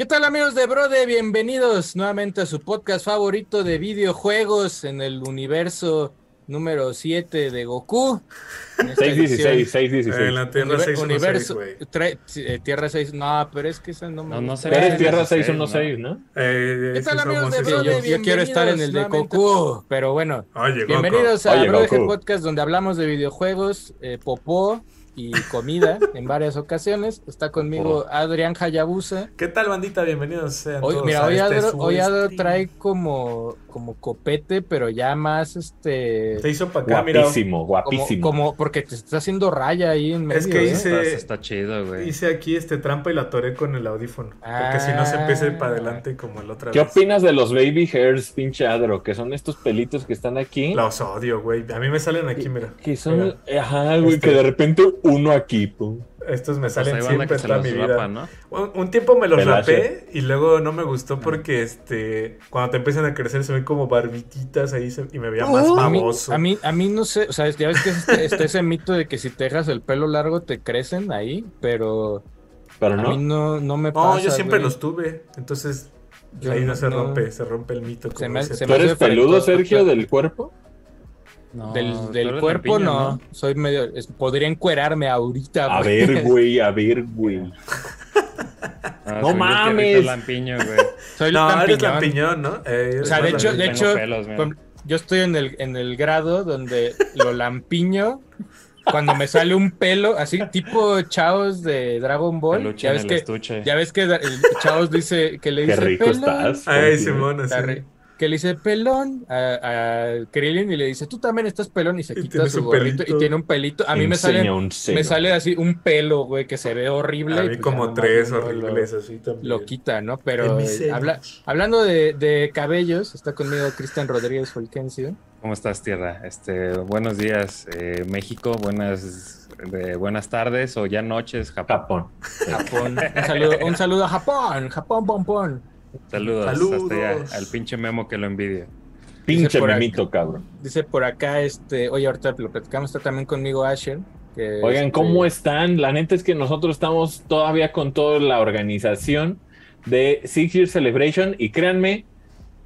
¿Qué tal amigos de Brode? Bienvenidos nuevamente a su podcast favorito de videojuegos en el universo número 7 de Goku. 616, 616. En la Tierra Univer- 616, universo, güey. eh, Tierra 6, no, pero es que ese no me No, no sé. Eres Tierra 616, 616, ¿no? Eh, ¿Qué tal amigos de Brode? yo- Yo, quiero estar en el de Goku, pero bueno. Oye, Goku. Bienvenidos a Brode. Podcast donde hablamos de videojuegos, eh, popó y comida en varias ocasiones. Está conmigo Adrián Hayabusa. ¿Qué tal, bandita? Bienvenidos sean Hoy, todos mira, a hoy, este Adro, hoy Adro stream. trae como, como copete, pero ya más este. Te hizo para acá, mira. Guapísimo, Como, guapísimo. como porque te está haciendo raya ahí en medio. Es que ¿eh? hice- Está, está chido, güey. Hice aquí este trampa y la atoré con el audífono. Porque si no se empiece para adelante como el otra ¿Qué vez. opinas de los baby hairs, pinche Adro? Que son estos pelitos que están aquí. Los odio, güey. A mí me salen aquí, mira. Que son, Mira, ajá, güey, Este- que de repente uno aquí, pum. Estos me Pues salen banda siempre toda mi vida. rapa, ¿no? Un, un tiempo me los Pelaje. rapé y luego no me gustó porque este cuando te empiezan a crecer se ven como barbititas ahí se- y me veía más A mí, baboso. a mí, a mí no sé, o sea, ya ves que está este, ese mito de que si te dejas el pelo largo te crecen ahí, pero Pero a no. mí no, no me no, pasa. yo siempre güey. los tuve. Entonces Yo ahí no, no- se no. rompe, se rompe el mito. Se como me- dice se ¿Tú me tú. eres peludo, Sergio, del cuerpo? No, Del, del cuerpo no. soy medio, es- podría encuerarme ahorita. A güey. ver, güey, a ver, güey. Ah, No mames. tierrito lampiño, güey. Soy No, eres lampiñón. lampiñón, ¿no? Eh, O sea, de hecho, de lampiñón. hecho, pelos, yo estoy en el, en el grado donde lo lampiño cuando me sale un pelo, así tipo chavos de Dragon Ball. Peluche Ya en ves el que, estuche. ya ves que el chavos dice que le Qué dice rico pelón, estás. Ay. Simón, así. Que le dice pelón a, a Krillin y le dice, tú también estás pelón y se quita su gorrito pelito. y tiene un pelito. A mí me sale, me sale así un pelo, güey, que se ve horrible. A mí pues como tres uno lo- horribles así también. lo quita, ¿no? Pero eh, habla- hablando de, de cabellos, está conmigo Cristian Rodríguez Fulgencio. ¿Cómo estás, tierra? Este, buenos días, eh, México. Buenas, de, buenas tardes o ya noches, Japón. Japón. Japón. Un saludo, un saludo a Japón, Japón, pompón. Saludos, Saludos. hasta allá, al pinche memo que lo envidia. Pinche acá. memito, cabrón. Dice por acá, este, oye, ahorita lo platicamos, está también conmigo Asher. que, Oigan, este, ¿cómo están? La neta es que nosotros estamos todavía con toda la organización de Six Year Celebration y créanme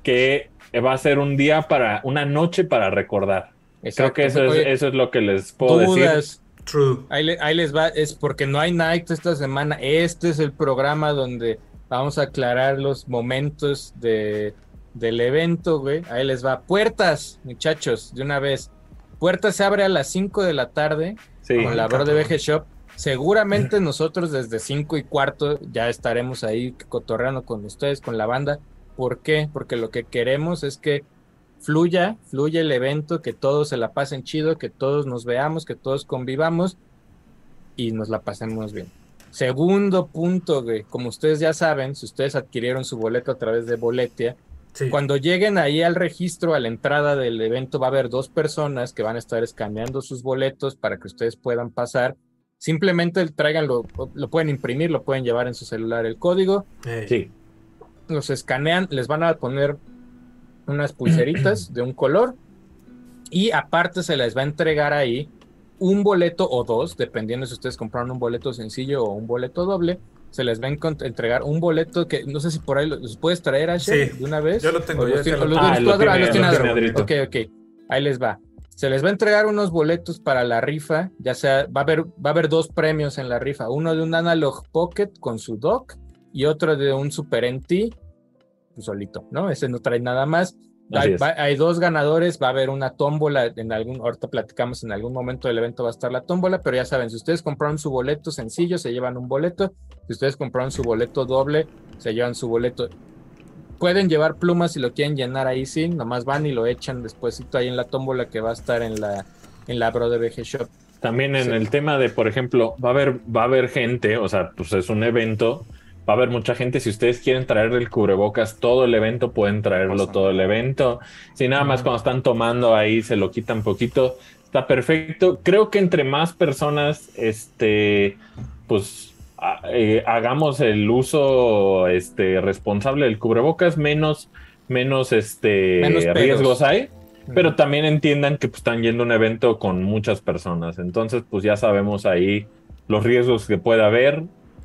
que va a ser un día para, una noche para recordar. Creo que eso es, Oye, eso es lo que les puedo decir. dudas, True. ahí, ahí les va, es porque no hay night esta semana. Este es el programa donde vamos a aclarar los momentos de, del evento, güey. Ahí les va. Puertas, muchachos, de una vez. Puertas se abre a las 5 de la tarde. Sí. con la Bro de BG Shop. Seguramente nosotros desde 5 y cuarto ya estaremos ahí cotorreando con ustedes, con la banda. ¿Por qué? Porque lo que queremos es que fluya, fluya el evento, que todos se la pasen chido, que todos nos veamos, que todos convivamos y nos la pasemos bien. Segundo punto, güey, como ustedes ya saben, si ustedes adquirieron su boleto a través de Boletia, Sí. cuando lleguen ahí al registro, a la entrada del evento, va a haber dos personas que van a estar escaneando sus boletos para que ustedes puedan pasar. Simplemente tráiganlo, lo pueden imprimir, lo pueden llevar en su celular el código. Sí. los escanean, les van a poner unas pulseritas de un color y aparte se les va a entregar ahí un boleto o dos, dependiendo si ustedes compraron un boleto sencillo o un boleto doble. Se les va a entregar un boleto que no sé si por ahí los, puedes traer, Sí. de una vez. Yo lo tengo, yo los tiene- lo Ah, los tiene. Ok, ok. Ahí les va. Se les va a entregar unos boletos para la rifa, ya sea, va a haber, va a haber dos premios en la rifa, uno de un Analog Pocket con su dock y otro de un Super NT solito, ¿no? Ese no trae nada más. Hay, es. va- hay dos ganadores, va a haber una tómbola en algún, ahorita platicamos en algún momento del evento va a estar la tómbola, pero ya saben, si ustedes compraron su boleto sencillo, se llevan un boleto, si ustedes compraron su boleto doble, se llevan su boleto. Pueden llevar plumas si lo quieren llenar ahí, sí, nomás van y lo echan despuésito ahí en la tómbola que va a estar en la, en la Bro de BG Shop. También en Sí. el tema de, por ejemplo, va a haber, va a haber gente, o sea, pues es un evento, va a haber mucha gente. Si ustedes quieren traer el cubrebocas todo el evento, pueden traerlo todo el evento. Si nada más cuando están tomando ahí se lo quitan poquito, está perfecto. Creo que entre más personas, este, pues eh, hagamos el uso este, responsable del cubrebocas, menos, menos, este, Menos riesgos hay. Pero también entiendan que pues, están yendo a un evento con muchas personas. Entonces, pues ya sabemos ahí los riesgos que puede haber.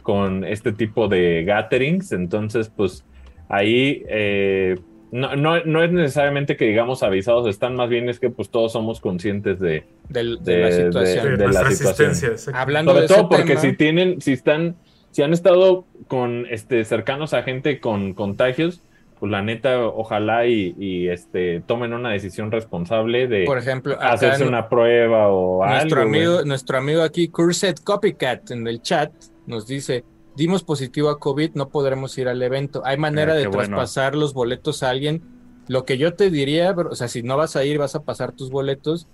Con este tipo de gatherings. Entonces, pues ahí eh, no, no, no, es necesariamente que digamos avisados están, más bien es que pues todos somos conscientes de, de, la situación. De, la situación. Hablando Sobre de todo porque si tienen, si están, si han estado con este cercanos a gente con contagios, pues la neta, ojalá y, este tomen una decisión responsable de por ejemplo hacerse una prueba o nuestro algo. Amigo, nuestro amigo aquí, Cursed Copycat, en el chat, nos dice dimos positivo a COVID, no podremos ir al evento. Hay manera Ah, de bueno. traspasar los boletos a alguien. Lo que yo te diría, bro, o sea, si no vas a ir, vas a pasar tus boletos.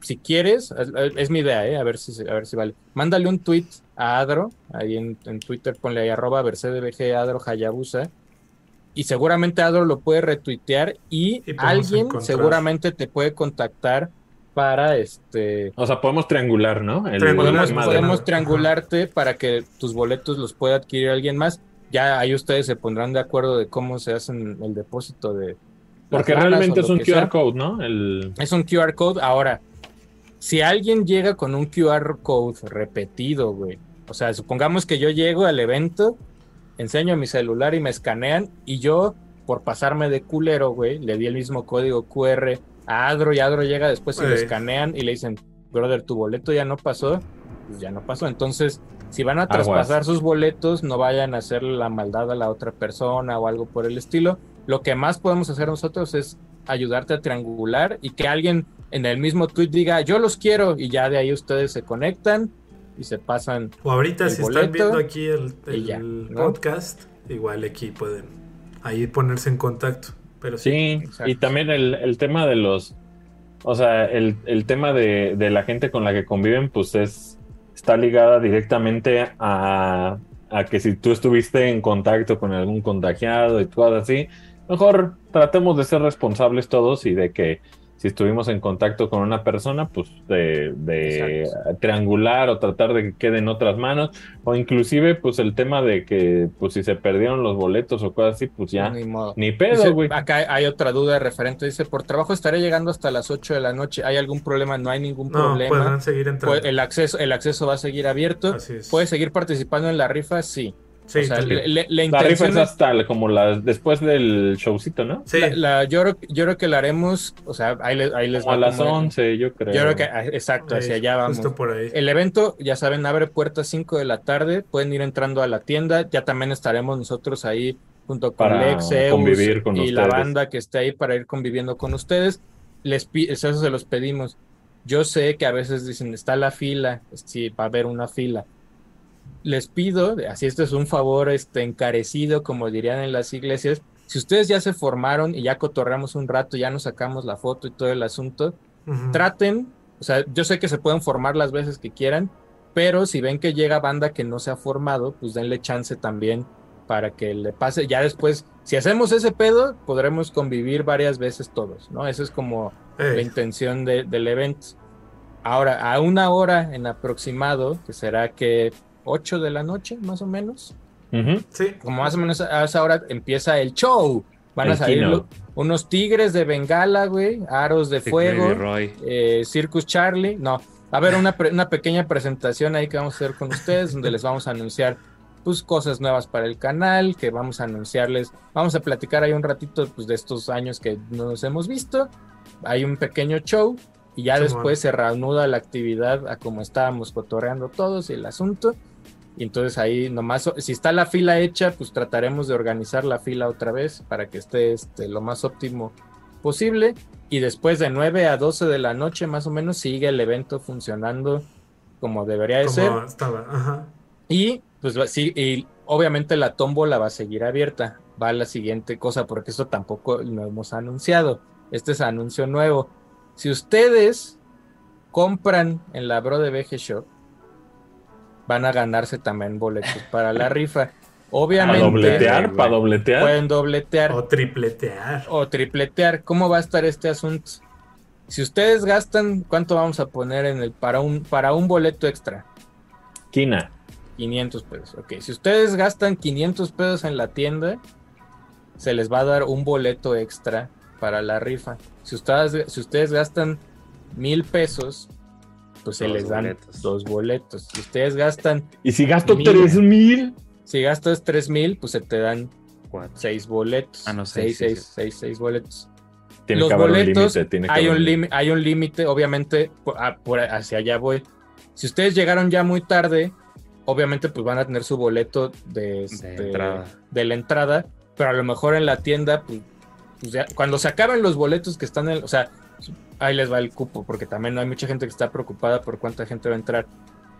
Si quieres, es, mi idea, ¿eh? a, ver si, a ver si vale. Mándale un tweet a Adro, ahí en, en Twitter, ponle ahí arroba VG Adro Hayabusa. Y seguramente Adro lo puede retuitear y, alguien encontrar. seguramente te puede contactar para este O sea, podemos triangular, ¿no? El- Triangular, podemos, podemos Ajá. triangularte para que tus boletos los pueda adquirir alguien más. Ya ahí ustedes se pondrán de acuerdo de cómo se hacen el depósito de. Porque realmente es un sea. QR code, ¿no? El, Es un QR code. Ahora, si alguien llega con un QR code repetido, güey. O sea, supongamos que yo llego al evento, enseño mi celular y me escanean y yo, por pasarme de culero, güey, le di el mismo código QR a Adro y Adro llega después y lo escanean y le dicen, brother, tu boleto ya no pasó, pues ya no pasó. Entonces, si van a Aguas. traspasar sus boletos, no vayan a hacer la maldad a la otra persona o algo por el estilo. Lo que más podemos hacer nosotros es ayudarte a triangular y que alguien en el mismo tweet diga, yo los quiero, y ya de ahí ustedes se conectan y se pasan. O ahorita, el si boleto, están viendo aquí el, y el ya, ¿no? podcast, igual aquí pueden ahí ponerse en contacto. Pero sí, Sí, y también el, el tema de los, o sea, el, el tema de, de la gente con la que conviven, pues es, está ligada directamente a, a que si tú estuviste en contacto con algún contagiado y cosas así, mejor tratemos de ser responsables todos y de que si estuvimos en contacto con una persona, pues de, de triangular o tratar de que quede en otras manos, o inclusive pues el tema de que pues si se perdieron los boletos o cosas así, pues ya, Ni modo. ni pedo, güey. acá hay otra duda referente. Dice, por trabajo estaré llegando hasta las 8 de la noche. ¿Hay algún problema? No hay ningún no, problema. pueden seguir entrando. El, acceso, el acceso va a seguir abierto. Así es. ¿Puedes seguir participando en la rifa? Sí. Sí, o sea, le- le- la La rifa es hasta la- como la, después del showcito, ¿no? Sí, la- la- yo, creo, yo creo que la haremos, o sea, ahí, les- ahí les Como va a las como- 11, yo creo. Yo creo que, ah, exacto, hacia allá vamos. Justo por ahí. El evento, ya saben, abre puertas 5 de la tarde. Pueden ir entrando a la tienda. Ya también estaremos nosotros ahí junto con Para Lex, con y la ustedes. banda que esté ahí para ir conviviendo con ustedes. Les eso se los pedimos. Yo sé que a veces dicen, está la fila. Sí, va a haber una fila. Les pido, así esto es un favor este, encarecido, como dirían en las iglesias. Si ustedes ya se formaron y ya cotorreamos un rato, ya nos sacamos la foto y todo el asunto, traten, o sea, yo sé que se pueden formar las veces que quieran, pero si ven que llega banda que no se ha formado, pues denle chance también para que le pase. Ya después, si hacemos ese pedo, podremos convivir varias veces todos, ¿no? Esa es como la intención de- del evento. Ahora, a una hora en aproximado, que será que 8 de la noche, más o menos, sí, como más o menos a esa hora empieza el show. Van a salir unos tigres de Bengala, güey, aros de fuego eh, Circus Charlie. No, a haber una, pre- una pequeña presentación ahí que vamos a hacer con ustedes, donde les vamos a anunciar pues cosas nuevas para el canal, que vamos a anunciarles, vamos a platicar ahí un ratito pues, de estos años que no nos hemos visto. Hay un pequeño show y ya después se reanuda la actividad a como estábamos cotorreando todos y el asunto. Y entonces ahí nomás, si está la fila hecha, pues trataremos de organizar la fila otra vez para que esté este, lo más óptimo posible. Y después de 9 a 12 de la noche más o menos sigue el evento funcionando como debería de ser. estaba. Ajá. Y pues sí, y obviamente la tómbola va a seguir abierta. Va a la siguiente cosa, porque esto tampoco lo hemos anunciado. Este es anuncio nuevo. Si ustedes compran en la Bro de VG Shop, van a ganarse también boletos para la rifa. Para Obviamente dobletear, güey. para dobletear. pueden dobletear O tripletear. o tripletear. ¿Cómo va a estar este asunto? Si ustedes gastan, ¿cuánto vamos a poner en el para un para un boleto extra? Quina. 500 pesos. Ok, si ustedes gastan 500 pesos en la tienda, se les va a dar un boleto extra para la rifa. Si ustedes, si ustedes gastan mil pesos, pues se les dan boletos. dos boletos. Si ustedes gastan, Y si gasto Mil. tres mil, si gastas tres mil, pues se te dan Cuatro. seis boletos. Ah, no, seis, seis, seis, seis, seis boletos. tiene Los que haber un boletos, límite. tiene que Hay un límite, hay un límite, obviamente, por, ah, por- hacia allá voy. Si ustedes llegaron ya muy tarde, obviamente pues van a tener su boleto de, este, entrada. de la entrada, pero a lo mejor en la tienda, pues, pues ya- cuando se acaben los boletos que están en, o sea, ahí les va el cupo, porque también hay mucha gente que está preocupada por cuánta gente va a entrar.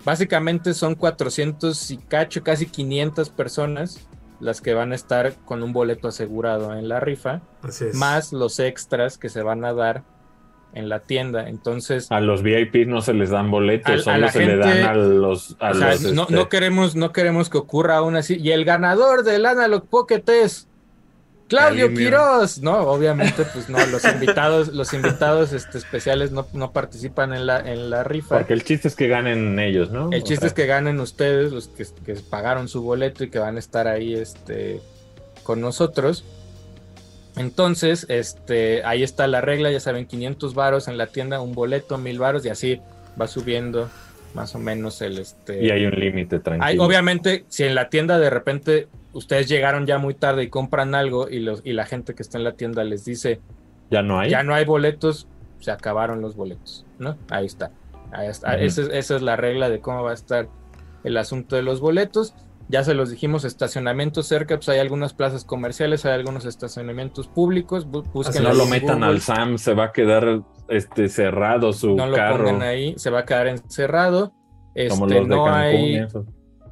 Básicamente son 400 y cacho, casi 500 personas las que van a estar con un boleto asegurado en la rifa Así es. más los extras que se van a dar en la tienda. Entonces, A los VIP no se les dan boletos, a solo la se le dan a los. A o sea, los, no, este, no queremos, no queremos que ocurra aún así. Y el ganador del Analog Pocket es Claudio. Quiroz. No, obviamente, pues no, los invitados, los invitados este, especiales no, no participan en la, en la rifa. Porque el chiste es que ganen ellos, ¿no? El O chiste sea, es que ganen ustedes, los que, que pagaron su boleto y que van a estar ahí este, con nosotros. Entonces, este, ahí está la regla, ya saben, 500 varos en la tienda, un boleto, 1000 varos y así va subiendo más o menos el este. Y hay un límite, tranquilo. Hay- obviamente, si en la tienda de repente ustedes llegaron ya muy tarde y compran algo y, los, y la gente que está en la tienda les dice, Ya no hay. ya no hay boletos, se acabaron los boletos, ¿no? Ahí está. Ahí está. Esa, es- esa es la regla de cómo va a estar el asunto de los boletos. Ya se los dijimos, estacionamientos cerca, pues hay algunas plazas comerciales, hay algunos estacionamientos públicos. Si búsquenlo no lo metan Google, al SAM, se va a quedar este cerrado su no lo carro. pongan ahí, se va a quedar encerrado. Como Este, los de no Cancún. hay, eso.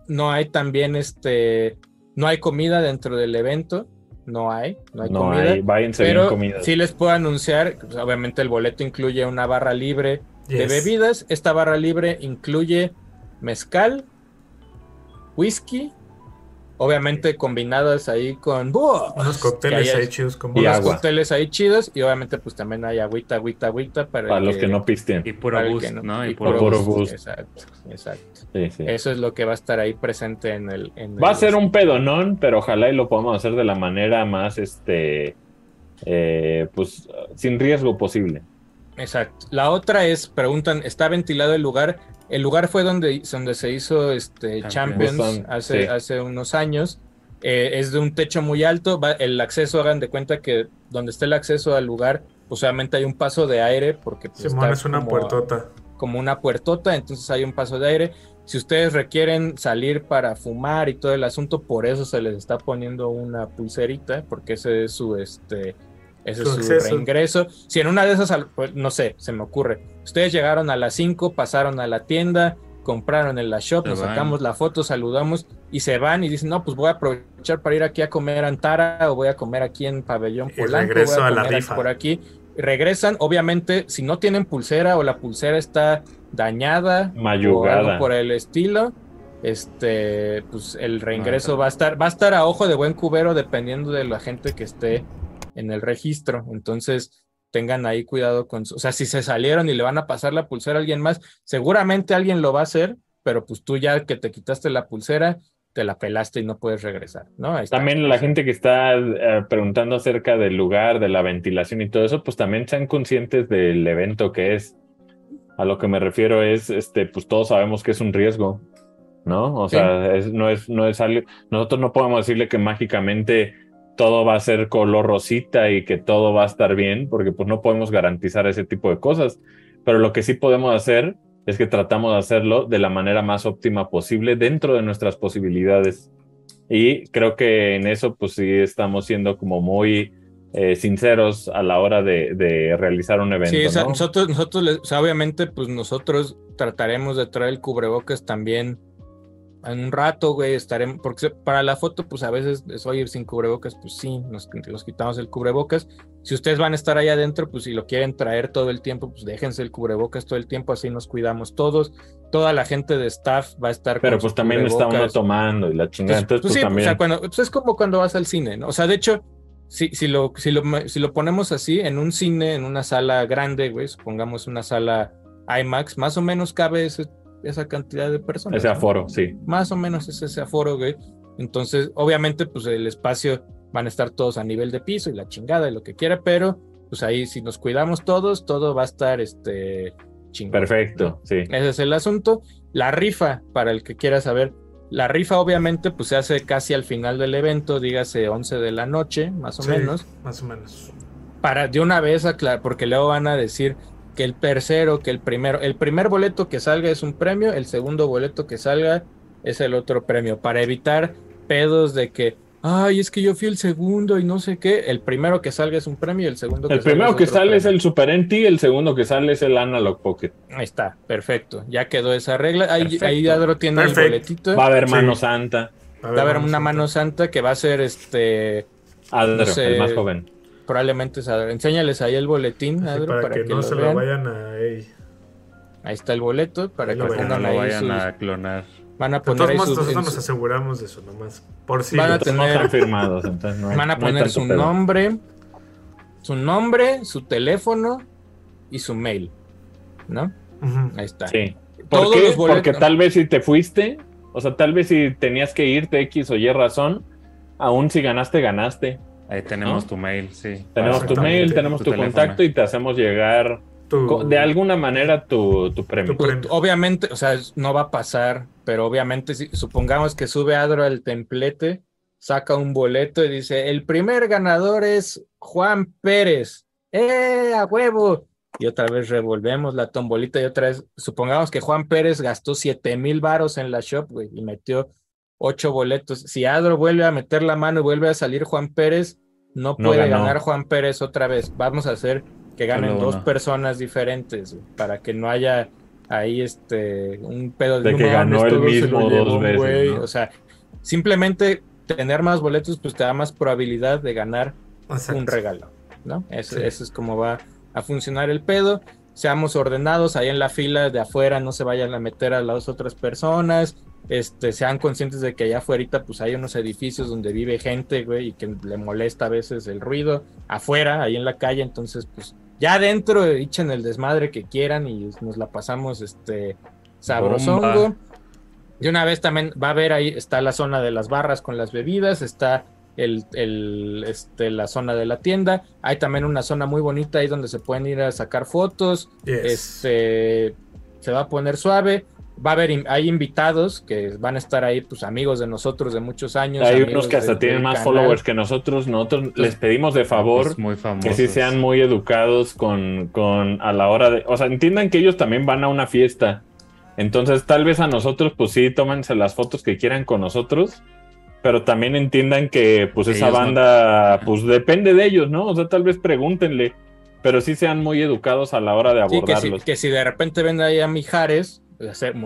no hay también este, no hay comida dentro del evento, no hay, no hay No comida. hay, váyanse bien Pero comidas. sí les puedo anunciar, pues, obviamente el boleto incluye una barra libre de bebidas. Esta barra libre incluye mezcal, whisky, obviamente combinadas ahí con ¡buah! Unos cócteles ahí chidos como Y unos cócteles ahí chidos y obviamente pues también hay agüita, agüita, agüita para, el Para los que no pisten. Y puro boost, que ¿no? Y y puro, puro. Exacto, exacto. Sí, sí. Eso es lo que va a estar ahí presente en el. en Va a ser un pedonón, pero ojalá y lo podamos hacer de la manera más, este, eh, pues, sin riesgo posible. Exacto. La otra es, preguntan, ¿está ventilado el lugar? El lugar fue donde, donde se hizo este Champions. Hace, sí. hace unos años. Eh, es de un techo muy alto. va- el acceso, hagan de cuenta que donde está el acceso al lugar, pues obviamente hay un paso de aire, porque pues, Simón está es una como- puertota. como una puertota, entonces hay un paso de aire. Si ustedes requieren salir para fumar y todo el asunto, por eso se les está poniendo una pulserita, porque ese es su este ese es su acceso. reingreso. Si en una de esas, pues, no sé, se me ocurre. Ustedes llegaron a las 5, pasaron a la tienda, compraron en la shop, Se nos van. sacamos la foto, saludamos y se van y dicen, no, pues voy a aprovechar para ir aquí a comer a Antara o voy a comer aquí en Pabellón Y Polanco, regreso voy a la comer rifa. por aquí. Regresan, obviamente, si no tienen pulsera o la pulsera está dañada o Mayugada. algo por el estilo, este, pues el reingreso va a estar, va a estar a ojo de buen cubero dependiendo de la gente que esté en el registro. Entonces, tengan ahí cuidado con, o sea, si se salieron y le van a pasar la pulsera a alguien más, seguramente alguien lo va a hacer, pero pues tú ya que te quitaste la pulsera, te la pelaste y no puedes regresar, ¿no? También la gente que está eh, preguntando acerca del lugar, de la ventilación y todo eso, pues también sean conscientes del evento que es. A lo que me refiero es, este, pues todos sabemos que es un riesgo, ¿no? O Sí. sea, es- no es, no es algo, nosotros no podemos decirle que mágicamente todo va a ser color rosita y que todo va a estar bien, porque pues no podemos garantizar ese tipo de cosas. Pero lo que sí podemos hacer es que tratamos de hacerlo de la manera más óptima posible dentro de nuestras posibilidades. Y creo que en eso, pues sí, estamos siendo como muy eh, sinceros a la hora de, de realizar un evento. Sí, o sea, ¿no? nosotros, nosotros, les- o sea, obviamente, pues nosotros trataremos de traer el cubrebocas también en un rato, güey, estaremos, porque para la foto, pues a veces es oye sin cubrebocas, pues sí, nos, nos quitamos el cubrebocas. Si ustedes van a estar ahí adentro, pues si lo quieren traer todo el tiempo, pues déjense el cubrebocas todo el tiempo, así nos cuidamos todos. Toda la gente de staff va a estar Pero con pues también está uno tomando y la chingada. Entonces, Entonces, pues pues, sí, o también. sea, cuando, pues es como cuando vas al cine, ¿no? O sea, de hecho, si, si, lo, si, lo, si lo ponemos así, en un cine, en una sala grande, güey, supongamos una sala IMAX, más o menos cabe ese- esa cantidad de personas. ese ¿no? aforo, sí. Más o menos es ese aforo, güey. Entonces, obviamente, pues el espacio van a estar todos a nivel de piso y la chingada y lo que quiera, pero pues ahí si nos cuidamos todos, todo va a estar este chingón. Perfecto, sí. Ese es el asunto. La rifa, para el que quiera saber, la rifa obviamente pues se hace casi al final del evento, dígase 11 de la noche, más o Sí, menos, Más o menos. para de una vez aclarar, porque luego van a decir que el tercero, que el primero, el primer boleto que salga es un premio, el segundo boleto que salga es el otro premio, para evitar pedos de que, ay, es que yo fui el segundo y no sé qué, el primero que salga es un premio y el segundo que El salga primero es que otro sale es el Super NT, el segundo que sale es el Analog Pocket. Ahí está, perfecto, ya quedó esa regla, ahí, Perfecto. ahí Adro tiene Perfecto. el boletito. Va a haber Sí. mano santa. Va a haber una santa. mano santa que va a ser este. Adro, No sé. el más joven. Probablemente. Enséñales ahí el boletín, Adro, para, para, que, que, no lo se vean. lo vayan a. ey. Ahí está el boleto para Ahí que lo no ahí vayan sus. a clonar. Van a De poner todos ahí modos, sus. nosotros nos aseguramos de eso nomás. Por si. Van a tener- confirmados, entonces no hay- van a poner su pedo. nombre, su nombre, su teléfono y su mail. ¿No? Ahí está. Sí. Todos ¿Por qué? Porque tal vez si te fuiste, o sea, tal vez si tenías que irte X o Y razón, aún si ganaste, ganaste. Ahí tenemos ¿No? tu mail, sí. Tenemos tu mail, tenemos Tu contacto y te hacemos llegar Tu- de alguna manera tu, tu premio. Obviamente, o sea, no va a pasar, pero obviamente, si supongamos que sube Adro al templete, saca un boleto y dice: El primer ganador es Juan Pérez. ¡Eh, a huevo! Y otra vez revolvemos la tombolita y otra vez, supongamos que Juan Pérez gastó 7 mil varos en la shop, güey, y metió ocho boletos. Si Adro vuelve a meter la mano y vuelve a salir Juan Pérez, no puede ganar Juan Pérez otra vez. Vamos a hacer que ganen Solo dos uno. personas diferentes, para que no haya ahí este un pedo De "No que ganó el mismo dos un veces, güey". ¿no? O sea, simplemente tener más boletos pues te da más probabilidad de ganar Exacto. un regalo, ¿no? Eso, Sí. eso es como va a funcionar el pedo. Seamos ordenados ahí en la fila de afuera, no se vayan a meter a las otras personas. Este, sean conscientes de que allá afuera pues hay unos edificios donde vive gente, güey, y que le molesta a veces el ruido afuera, ahí en la calle, entonces pues ya adentro echen el desmadre que quieran y nos la pasamos este sabrosongo. Bomba. De una vez también va a haber ahí, está la zona de las barras con las bebidas, está el, el, este, la zona de la tienda, hay también una zona muy bonita ahí donde se pueden ir a sacar fotos, Yes. este, se va a poner suave, va a haber, hay invitados que van a estar ahí, pues amigos de nosotros de muchos años. Hay unos que hasta tienen más canal. followers que nosotros. Nosotros les pedimos de favor Pues muy que sí sean muy educados con, con a la hora de, o sea, entiendan que ellos también van a una fiesta. Entonces, tal vez a nosotros, pues sí, tómense las fotos que quieran con nosotros, pero también entiendan que, pues, esa Ellos no- banda, pues, depende de ellos, ¿no? O sea, tal vez pregúntenle, pero sí sean muy educados a la hora de Sí, que si, abordarlos. que si de repente ven ahí a Mijares,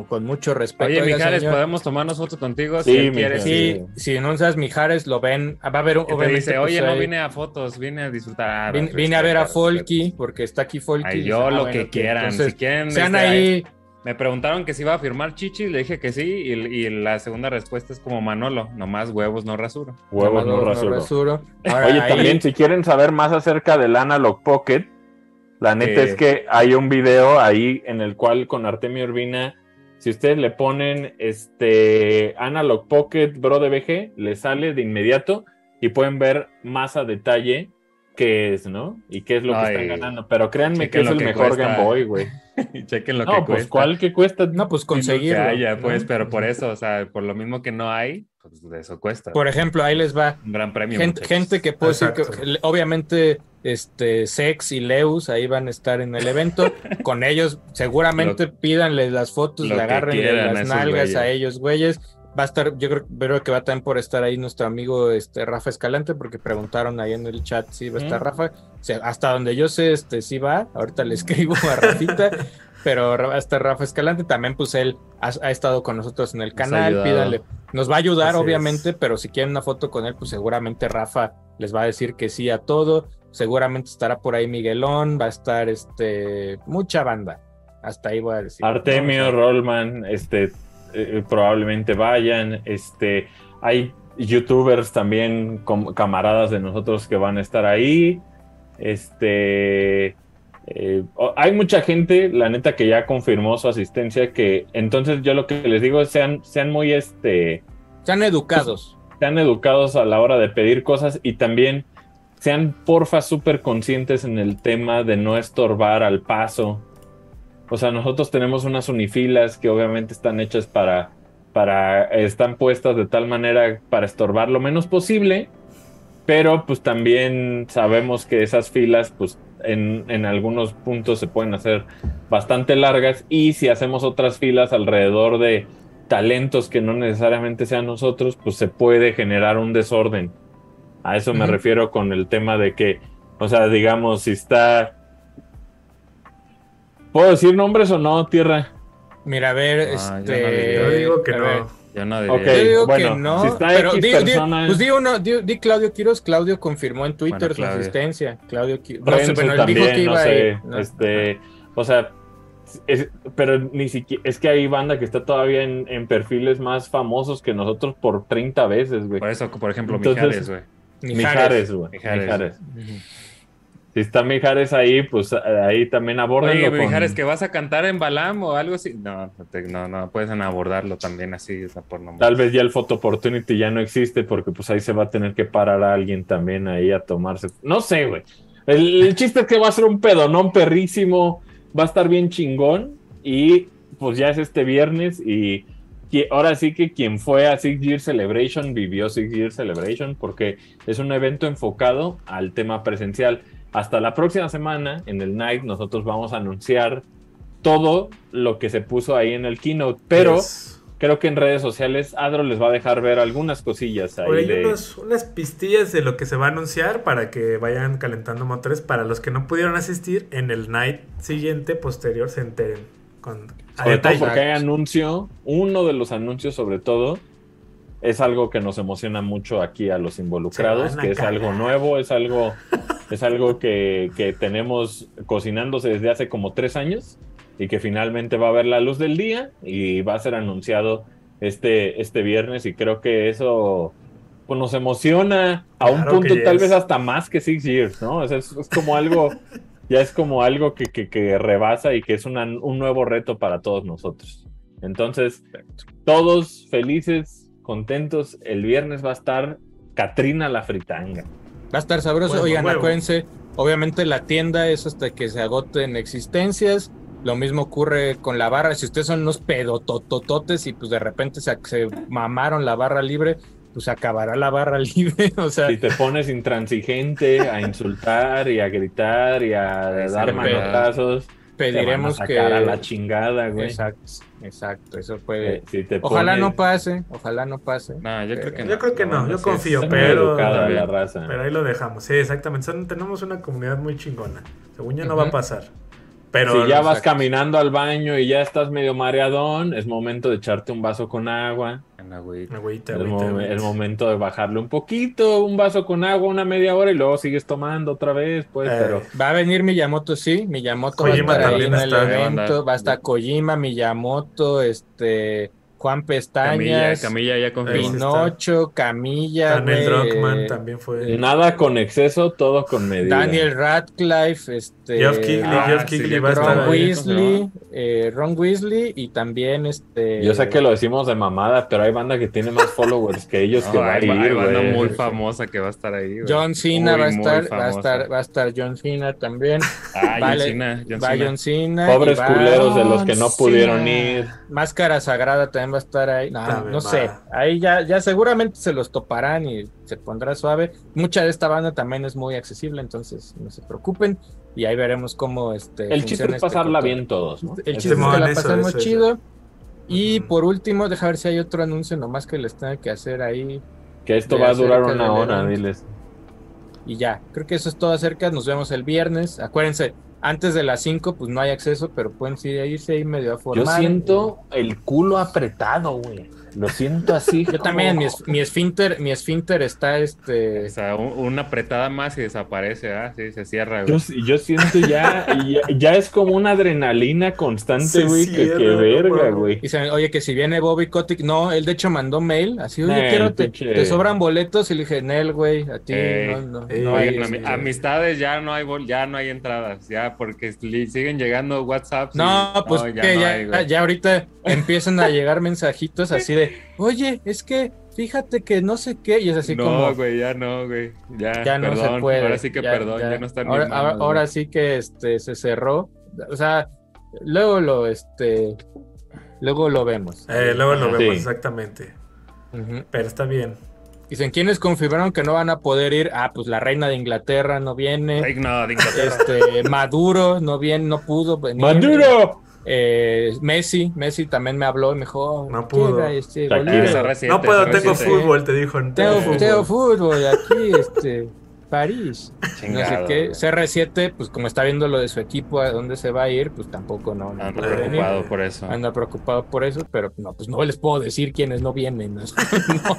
con mucho respeto. Oye, "Oiga, Mijares, señor, ¿podemos tomarnos foto contigo? Sí, si él quiere, Mijares. Sí, si no sabes Mijares, lo ven, va a haber un- dice, pues, oye, no vine a fotos, vine a disfrutar. Vine, vine a ver a Folky, porque está aquí Folky. Ay, yo ah, lo bueno, que quieran. entonces, si quieren, sean este, ahí, Me preguntaron que si iba a firmar Chichi, le dije que sí, y, y la segunda respuesta es como Manolo, nomás huevos no rasuro. Huevos no rasuro. rasuro. Ahora, Oye, ahí- también si quieren saber más acerca del Analog Pocket, la neta Eh. es que hay un video ahí en el cual con Artemio Urbina, si ustedes le ponen este Analog Pocket Bro de BG, le sale de inmediato y pueden ver más a detalle qué es, ¿no? Y qué es lo que están ganando. Pero créanme que es lo el que mejor cuesta. Game Boy, güey. Y chequen lo que No, pues cuesta. ¿cuál que cuesta? No, pues lo que conseguirlo. haya, ¿no? pues, pero por eso, o sea, por lo mismo que no hay, pues de eso cuesta. Por ejemplo, ahí les va. Un gran premio. Gente, que puede decir que obviamente este Sex y Leus ahí van a estar en el evento. Con ellos seguramente pídanles las fotos, lo le que agarren las nalgas a ellos, güeyes. Va a estar, yo creo, creo que va también por estar ahí nuestro amigo este Rafa Escalante, porque preguntaron ahí en el chat si va a estar. Rafa. O sea, hasta donde yo sé, este sí va. Ahorita le escribo a Rafita. Pero va a estar Rafa Escalante, también pues él ha, ha estado con nosotros en el canal, ayudado. pídanle, nos va a ayudar Así obviamente, es. pero si quieren una foto con él, pues seguramente Rafa les va a decir que sí a todo, seguramente estará por ahí Miguelón, va a estar este mucha banda, hasta ahí voy a decir. Artemio, Rollman, este, eh, probablemente vayan. Este, hay youtubers también, camaradas de nosotros que van a estar ahí. Este, eh, hay mucha gente, la neta, que ya confirmó su asistencia. Que entonces yo lo que les digo es sean, sean muy, este, Sean educados. sean educados a la hora de pedir cosas y también sean porfa súper conscientes en el tema de no estorbar al paso. O sea, nosotros tenemos unas unifilas que obviamente están hechas para, para, están puestas de tal manera para estorbar lo menos posible, pero pues también sabemos que esas filas, pues en, en algunos puntos se pueden hacer bastante largas y si hacemos otras filas alrededor de talentos que no necesariamente sean nosotros, pues se puede generar un desorden. A eso me Ujú. refiero con el tema de que, o sea, digamos, si está... ¿Puedo decir nombres o no, Tierra? Mira, a ver, Ah, yo no este. diría. Yo digo que a ver. no. Yo no diría. Ok. Yo digo bueno, que no, si está pero X di, di- persona- pues di uno, di, di Claudio Quiroz, Claudio confirmó en Twitter Bueno, su Claudio. asistencia. Claudio Quiroz. No sé, él también, dijo que no iba a sé, ir. ¿no? este, o sea, es- pero ni siquiera, es que hay banda que está todavía en, en perfiles más famosos que nosotros por 30 veces, güey. Por eso, por ejemplo, Entonces- Mijares, güey. Mijares, güey. Mijares. Mijares. Ujú. Si está Mijares ahí, pues eh, ahí también abórdenlo Oye, con- Mijares, que vas a cantar en Balam o algo así. No, no, no, pueden abordarlo también así, o sea, por nomás. Tal vez ya el photo opportunity ya no existe porque pues ahí se va a tener que parar a alguien también ahí a tomarse. No sé, güey. El, el chiste es que va a ser un pedonón perrísimo, va a estar bien chingón y pues ya es este viernes y ahora sí que quien fue a Six Year Celebration vivió Six Year Celebration porque es un evento enfocado al tema presencial. Hasta la próxima semana en el Night nosotros vamos a anunciar todo lo que se puso ahí en el keynote, pero Yes. creo que en redes sociales Adro les va a dejar ver algunas cosillas ahí Oye, de... unos- unas pistillas de lo que se va a anunciar para que vayan calentando motores. Para los que no pudieron asistir, en el night siguiente, posterior, se enteren. Con, a Sobre todo porque hay anuncio, uno de los anuncios sobre todo, es algo que nos emociona mucho aquí a los involucrados, a que es cagar. algo nuevo, es algo, es algo que, que tenemos cocinándose desde hace como tres años y que finalmente va a ver la luz del día y va a ser anunciado este, este viernes y creo que eso pues, nos emociona a un Claro punto tal vez hasta más que Six Years, ¿no? O sea, es, es como algo, ya es como algo que, que, que rebasa y que es una- un nuevo reto para todos nosotros. Entonces, todos felices, contentos. El viernes va a estar Katrina la fritanga. Va a estar sabroso. Oigan, acuérdense, obviamente la tienda es hasta que se agoten existencias. Lo mismo ocurre con la barra. Si ustedes son unos pedototototes y pues de repente se, se mamaron la barra libre, pues acabará la barra libre. o sea, Si te pones intransigente a insultar y a gritar y a dar manotazos, pediremos que. a la chingada, güey. Exacto, exacto. Eso puede. Eh, si te Ojalá pones- no pase, ojalá no pase. No, yo creo que no. Yo creo que no, yo sí, confío, pero- la raza. Pero ahí lo dejamos. Sí, exactamente. Son- tenemos una comunidad muy chingona. Según yo no va a pasar. Pero si ya vas exacto. caminando al baño y ya estás medio mareadón, es momento de echarte un vaso con agua. Agüita, Es agüita, el momento de bajarle un poquito, un vaso con agua, una media hora y luego sigues tomando otra vez, pues, Eh, pero Va a venir Miyamoto, sí. Miyamoto Kojima va a estar ahí en el evento. Va a estar Kojima, Miyamoto, este, Juan Camilla, Pestañas, Camilla ya Ahí confirmó. sí. Pinocho, Camilla, Daniel Druckmann también fue. nada con exceso, todo con medida. Daniel Radcliffe, este, Geoff Keighley, ah, Geoff sí, Keighley ya va a estar Ron ahí. Weasley, eh, Ron Weasley y también este. Yo sé que lo decimos de mamada, pero hay banda que tiene más followers que ellos que No, va a hay, ir, hay banda muy famosa que va a estar ahí. güey. John Cena Muy, va a estar, va a estar, va a estar John Cena también. Ah, John Vale, Cena, John va Cena. John Cena. Pobres va culeros de los que no John pudieron Cena. ir. Máscara Sagrada también va a estar ahí. No, También no sé. Ahí ya, ya seguramente se los toparán y se pondrá suave. Mucha de esta banda también es muy accesible, entonces no se preocupen. Y ahí veremos cómo este. El chiste es este pasarla bien todos, ¿no? El chiste es que la pasemos eso, eso. chido. Y por último, deja ver si hay otro anuncio nomás que les tenga que hacer ahí. Que esto va a durar una hora, diles. Y ya, creo que eso es todo acerca. Nos vemos el viernes. Acuérdense, antes de las 5, pues no hay acceso, pero pueden sí, irse ahí medio a Yo formar. siento el culo apretado, güey. Lo siento así. Yo también, mi, es- mi esfínter, mi esfínter está este. O sea, un- una apretada más y desaparece, ¿ah? Sí, se cierra, Yo, güey. yo siento ya, ya, ya es como una adrenalina constante, Se güey, que, cierra, que no verga, mames. güey. Dicen, oye, que si viene Bobby Kotick, no, él de hecho mandó mail, así, oye, Nel, quiero, te, sobran boletos, y le dije, Nel, güey, a ti, Ey, no, no, ey, no hay, amistades ya no hay bol- ya no hay entradas, ya porque siguen llegando WhatsApp. No, pues que ya, güey. ya ahorita empiezan a llegar mensajitos así de, oye, es que fíjate que no sé qué, y es así no, como, güey, ya no, güey. Ya, ya no perdón, se puede. Ahora sí que ya- perdón, ya, no están ahora, manos, ahora, sí que este se cerró. O sea, luego lo, este, luego lo vemos. Eh, luego lo vemos, sí. exactamente. Pero está bien. Dicen, ¿quiénes confirmaron que no van a poder ir? Ah, pues la reina de Inglaterra no viene. No, de Inglaterra. Este, Maduro no viene, no pudo venir. ¡Maduro! Eh, Messi, Messi también me habló y me dijo, No pudo. "Llega, este. CR7, No puedo, tengo CR7. fútbol, te dijo. Tengo, Tengo fútbol. tengo fútbol aquí, este, París. No sé Chingado, qué. güey. CR7, pues como está viendo lo de su equipo, a dónde se va a ir, pues tampoco no. no venir. preocupado por eso. Anda preocupado por eso, pero no, pues no les puedo decir quiénes no vienen. ¿no? No.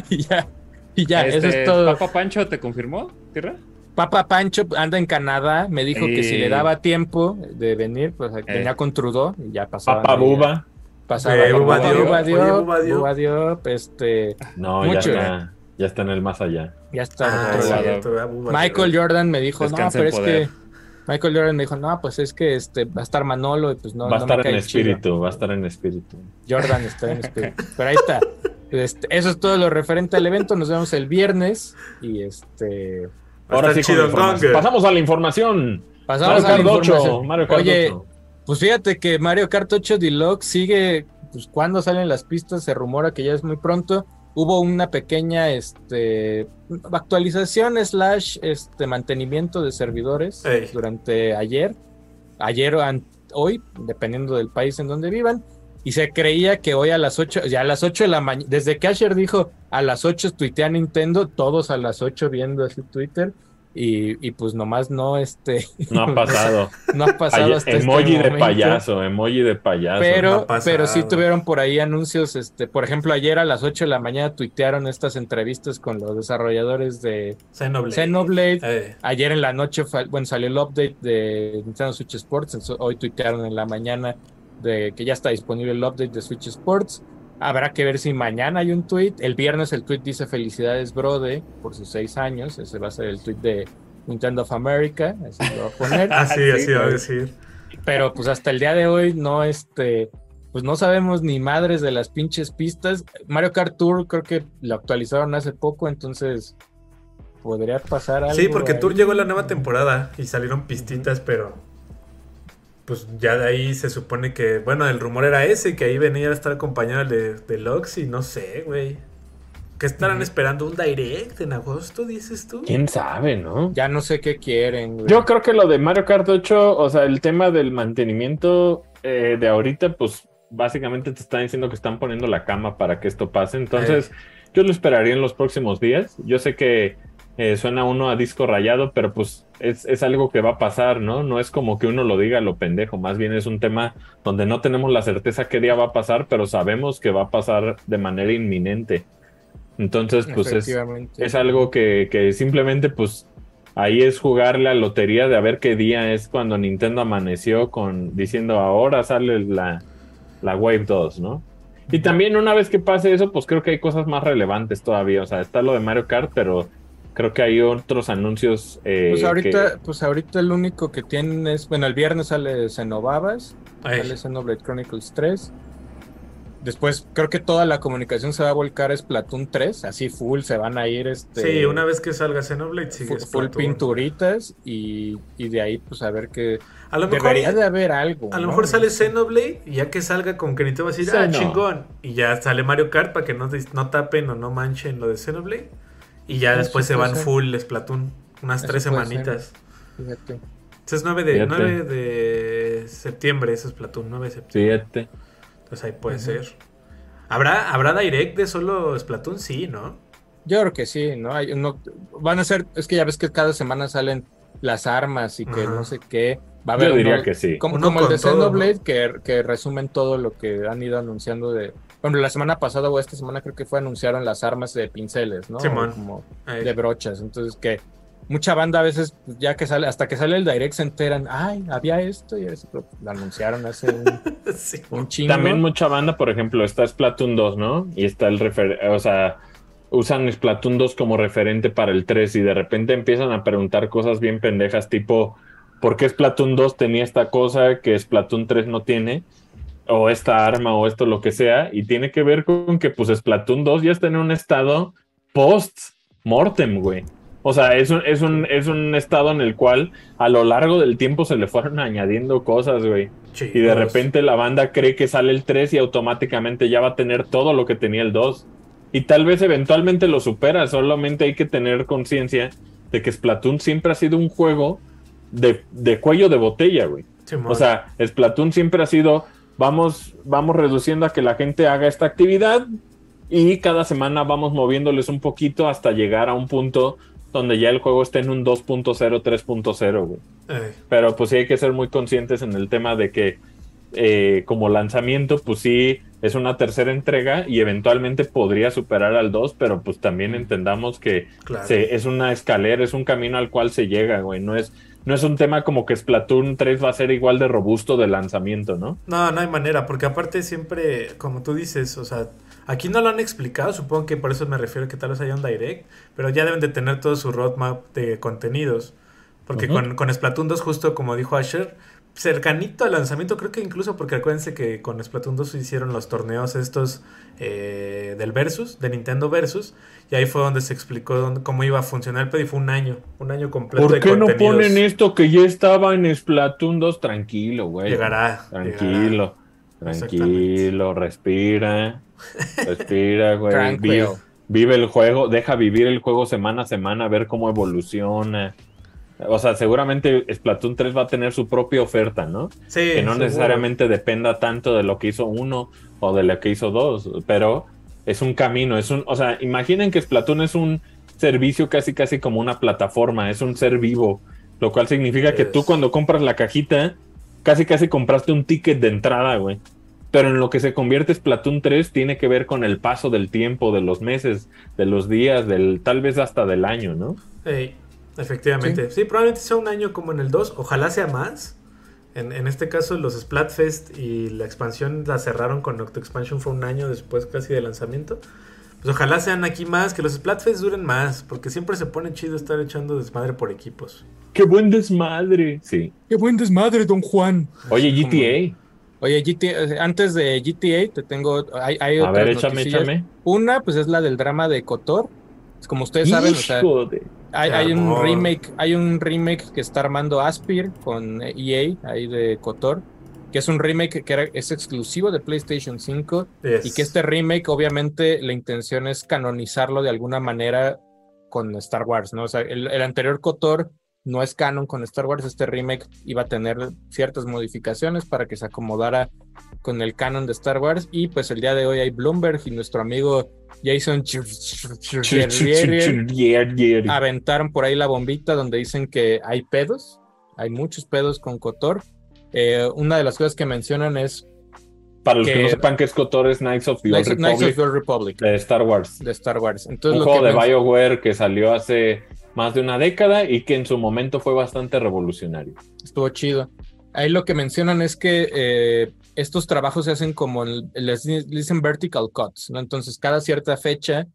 y ya, y ya, eso Este, es todo. ¿Papa Pancho te confirmó, Tierra? Papa Pancho anda en Canadá, me dijo que si le daba tiempo de venir, pues venía con Trudeau y ya pasaba. Papa Buba. Pasaba Eh, Buba Buba Buba oye, Diop, Buba Diop. Buba Diop, este, No, Mucho. ya está. Ya está en el más allá. ya está. en Ah, otro lado. Buba Michael. Jordan me dijo, no, pero es poder. que Michael Jordan me dijo, no, pues es que este va a estar Manolo y pues no, va a no me estar en cae chido". espíritu, va a estar en espíritu. Jordan está en espíritu. Pero ahí está. Este, eso es todo lo referente al evento. Nos vemos el viernes y este Ahora sí, con la chido, pasamos a la información. pasamos Mario a la Kart 8. información. Mario Kart Oye, 8. pues fíjate que Mario Kart 8 Deluxe sigue, pues cuando salen las pistas se rumora que ya es muy pronto. Hubo una pequeña este, actualización slash este, mantenimiento de servidores Ey. durante ayer, ayer o hoy, dependiendo del país en donde vivan. Y se creía que hoy a las 8, ya a las 8 de la mañana, desde que Asher dijo a las 8 tuitea Nintendo, todos a las 8 viendo así Twitter. Y, y pues nomás no, este, No ha pasado. no ha pasado hasta este emoji de momento. payaso, emoji de payaso. Pero, pero sí tuvieron por ahí anuncios, este, por ejemplo, ayer a las 8 de la mañana tuitearon estas entrevistas con los desarrolladores de Xenoblade. Xenoblade. Eh, Ayer en la noche, bueno, salió el update de Nintendo Switch Sports. Hoy tuitearon en la mañana de que ya está disponible el update de Switch Sports. Habrá que ver si mañana hay un tweet. El viernes el tweet dice felicidades Brode por sus seis años. Ese va a ser el tweet de Nintendo of America. Así lo va a poner. así, Sí, así va a decir. Pero pues hasta el día de hoy no, este, pues no sabemos ni madres de las pinches pistas. Mario Kart Tour creo que lo actualizaron hace poco, entonces podría pasar algo. Sí, porque ahí. Tour llegó la nueva temporada y salieron pistitas, pero pues ya de ahí se supone que, bueno, el rumor era ese, que ahí venía a estar acompañado de, de Lux y no sé, güey. ¿Qué estarán esperando? ¿Un direct en agosto, dices tú? ¿Quién sabe, no? Ya no sé qué quieren, güey. Yo creo que lo de Mario Kart 8, o sea, el tema del mantenimiento eh, de ahorita, pues básicamente te están diciendo que están poniendo la cama para que esto pase. Entonces, yo lo esperaría en los próximos días. Yo sé que eh, suena uno a disco rayado, pero pues es, es algo que va a pasar, ¿no? No es como que uno lo diga lo pendejo, más bien es un tema donde no tenemos la certeza qué día va a pasar, pero sabemos que va a pasar de manera inminente. Entonces, pues es, es algo que, que simplemente pues ahí es jugar la lotería de a ver qué día es cuando Nintendo amaneció con diciendo ahora sale la, la Wave 2, ¿no? Y también una vez que pase eso, pues creo que hay cosas más relevantes todavía. O sea, está lo de Mario Kart, pero creo que hay otros anuncios. eh, Pues ahorita, que- pues ahorita el único que tienen es, bueno, el viernes sale Xenobabas, Ay, sale Xenoblade Chronicles 3. Después creo que toda la comunicación se va a volcar a Splatoon 3, así full, se van a ir este sí, una vez que salga Xenoblade, sigue full, full pinturitas y, y de ahí pues a ver que A lo mejor, debería de haber algo. a lo ¿no? mejor sale Xenoblade y ya que salga con que Nintendo va a decir, ah, chingón. Y ya sale Mario Kart para que no, no tapen o no manchen lo de Xenoblade. Y ya Eso después se van ser. full Splatoon. Unas Eso tres semanitas. Fíjate. Ese es 9 de, Fíjate. 9 de septiembre, ese es Splatoon, 9 de septiembre. Fíjate. Entonces ahí puede ser. ¿Habrá, ¿Habrá direct de solo Splatoon? Sí, ¿no? Yo creo que sí, ¿no? Hay van a ser, es que ya ves que cada semana salen las armas y que Ajá. no sé qué. Va a haber Yo diría uno- que sí. Como, el de Xenoblade, ¿no? que, que resumen todo lo que han ido anunciando de. Bueno, la semana pasada o esta semana creo que fue anunciaron las armas de pinceles, ¿no? Simón. Como de brochas. Entonces que mucha banda a veces, ya que sale, hasta que sale el direct se enteran, ay, había esto y eso, pero lo anunciaron hace un, Sí. un chingo. También mucha banda, por ejemplo, está Splatoon 2, ¿no? Y está el refer... O sea, usan Splatoon 2 como referente para el 3 y de repente empiezan a preguntar cosas bien pendejas, tipo, ¿por qué Splatoon 2 tenía esta cosa que Splatoon 3 no tiene? O esta arma o esto lo que sea. Y tiene que ver con que, pues, Splatoon 2 ya está en un estado post-mortem, güey. O sea, es un, es, un, es un estado en el cual a lo largo del tiempo se le fueron añadiendo cosas, güey. Y de repente la banda cree que sale el 3 y automáticamente ya va a tener todo lo que tenía el 2. Y tal vez eventualmente lo supera, solamente hay que tener conciencia de que Splatoon siempre ha sido un juego de, de cuello de botella, güey. o sea, Splatoon siempre ha sido, vamos, vamos reduciendo a que la gente haga esta actividad y cada semana vamos moviéndoles un poquito hasta llegar a un punto donde ya el juego esté en un 2.0, 3.0, güey. Pero pues sí hay que ser muy conscientes en el tema de que eh, como lanzamiento, pues sí es una tercera entrega y eventualmente podría superar al 2, pero pues también entendamos que es una escalera, es un camino al cual se llega, güey. No es, no es un tema como que Splatoon 3 va a ser igual de robusto de lanzamiento, ¿no? No, no hay manera, porque aparte siempre, como tú dices, o sea, aquí no lo han explicado, supongo que por eso me refiero que tal vez haya un direct, pero ya deben de tener todo su roadmap de contenidos. Porque con, con Splatoon 2, justo como dijo Asher, cercanito al lanzamiento, creo que incluso porque acuérdense que con Splatoon 2 hicieron los torneos estos eh, del Versus, de Nintendo Versus, y ahí fue donde se explicó cómo iba a funcionar el pedo y fue un año, un año completo. ¿Por qué no ponen esto que ya estaba en Splatoon 2? Tranquilo, güey. Llegará. Tranquilo, tranquilo, respira, respira, güey. Vive, vive el juego, deja vivir el juego semana a semana, a ver cómo evoluciona. O sea, seguramente Splatoon 3 va a tener su propia oferta, ¿no? Sí. Que no necesariamente dependa tanto de lo que hizo uno o de lo que hizo dos, pero es un camino, es un, o sea, imaginen que Splatoon es un servicio casi casi como una plataforma, es un ser vivo, lo cual significa que tú cuando compras la cajita, casi casi compraste un ticket de entrada, güey. Pero en lo que se convierte Splatoon 3 tiene que ver con el paso del tiempo, de los meses, de los días, del tal vez hasta del año, ¿no? Sí. Efectivamente. Sí. probablemente sea un año como en el 2. Ojalá sea más. En, este caso, los Splatfest y la expansión la cerraron con Octo Expansion. Fue un año después casi de lanzamiento. Pues ojalá sean aquí más, que los Splatfest duren más. Porque siempre se pone chido estar echando desmadre por equipos. ¡Qué buen desmadre! Sí. ¡Qué buen desmadre, don Juan! Oye, GTA. Oye, GTA, antes de GTA te tengo, hay, hay A ver, échame, échame. Una, pues es la del drama de Cotor. Como ustedes saben, o sea, hay, un remake, hay un remake que está armando Aspir con EA ahí de Cotor, que es un remake que es exclusivo de PlayStation 5 y que este remake obviamente la intención es canonizarlo de alguna manera con Star Wars, ¿no? O sea, el, el anterior Cotor no es canon con Star Wars, este remake iba a tener ciertas modificaciones para que se acomodara con el canon de Star Wars y pues el día de hoy hay Bloomberg y nuestro amigo Jason aventaron por ahí la bombita donde dicen que hay pedos, hay muchos pedos con Kotor. Eh, una de las cosas que mencionan es para los que, no sepan que es Kotor es Knights of the Old Republic, de Star Wars. De Star Wars. Entonces, Un juego de BioWare que salió hace más de una década y que en su momento fue bastante revolucionario. Estuvo chido. Ahí lo que mencionan es que eh, estos trabajos se hacen como, les dicen vertical cuts, ¿no? Entonces, cada cierta fecha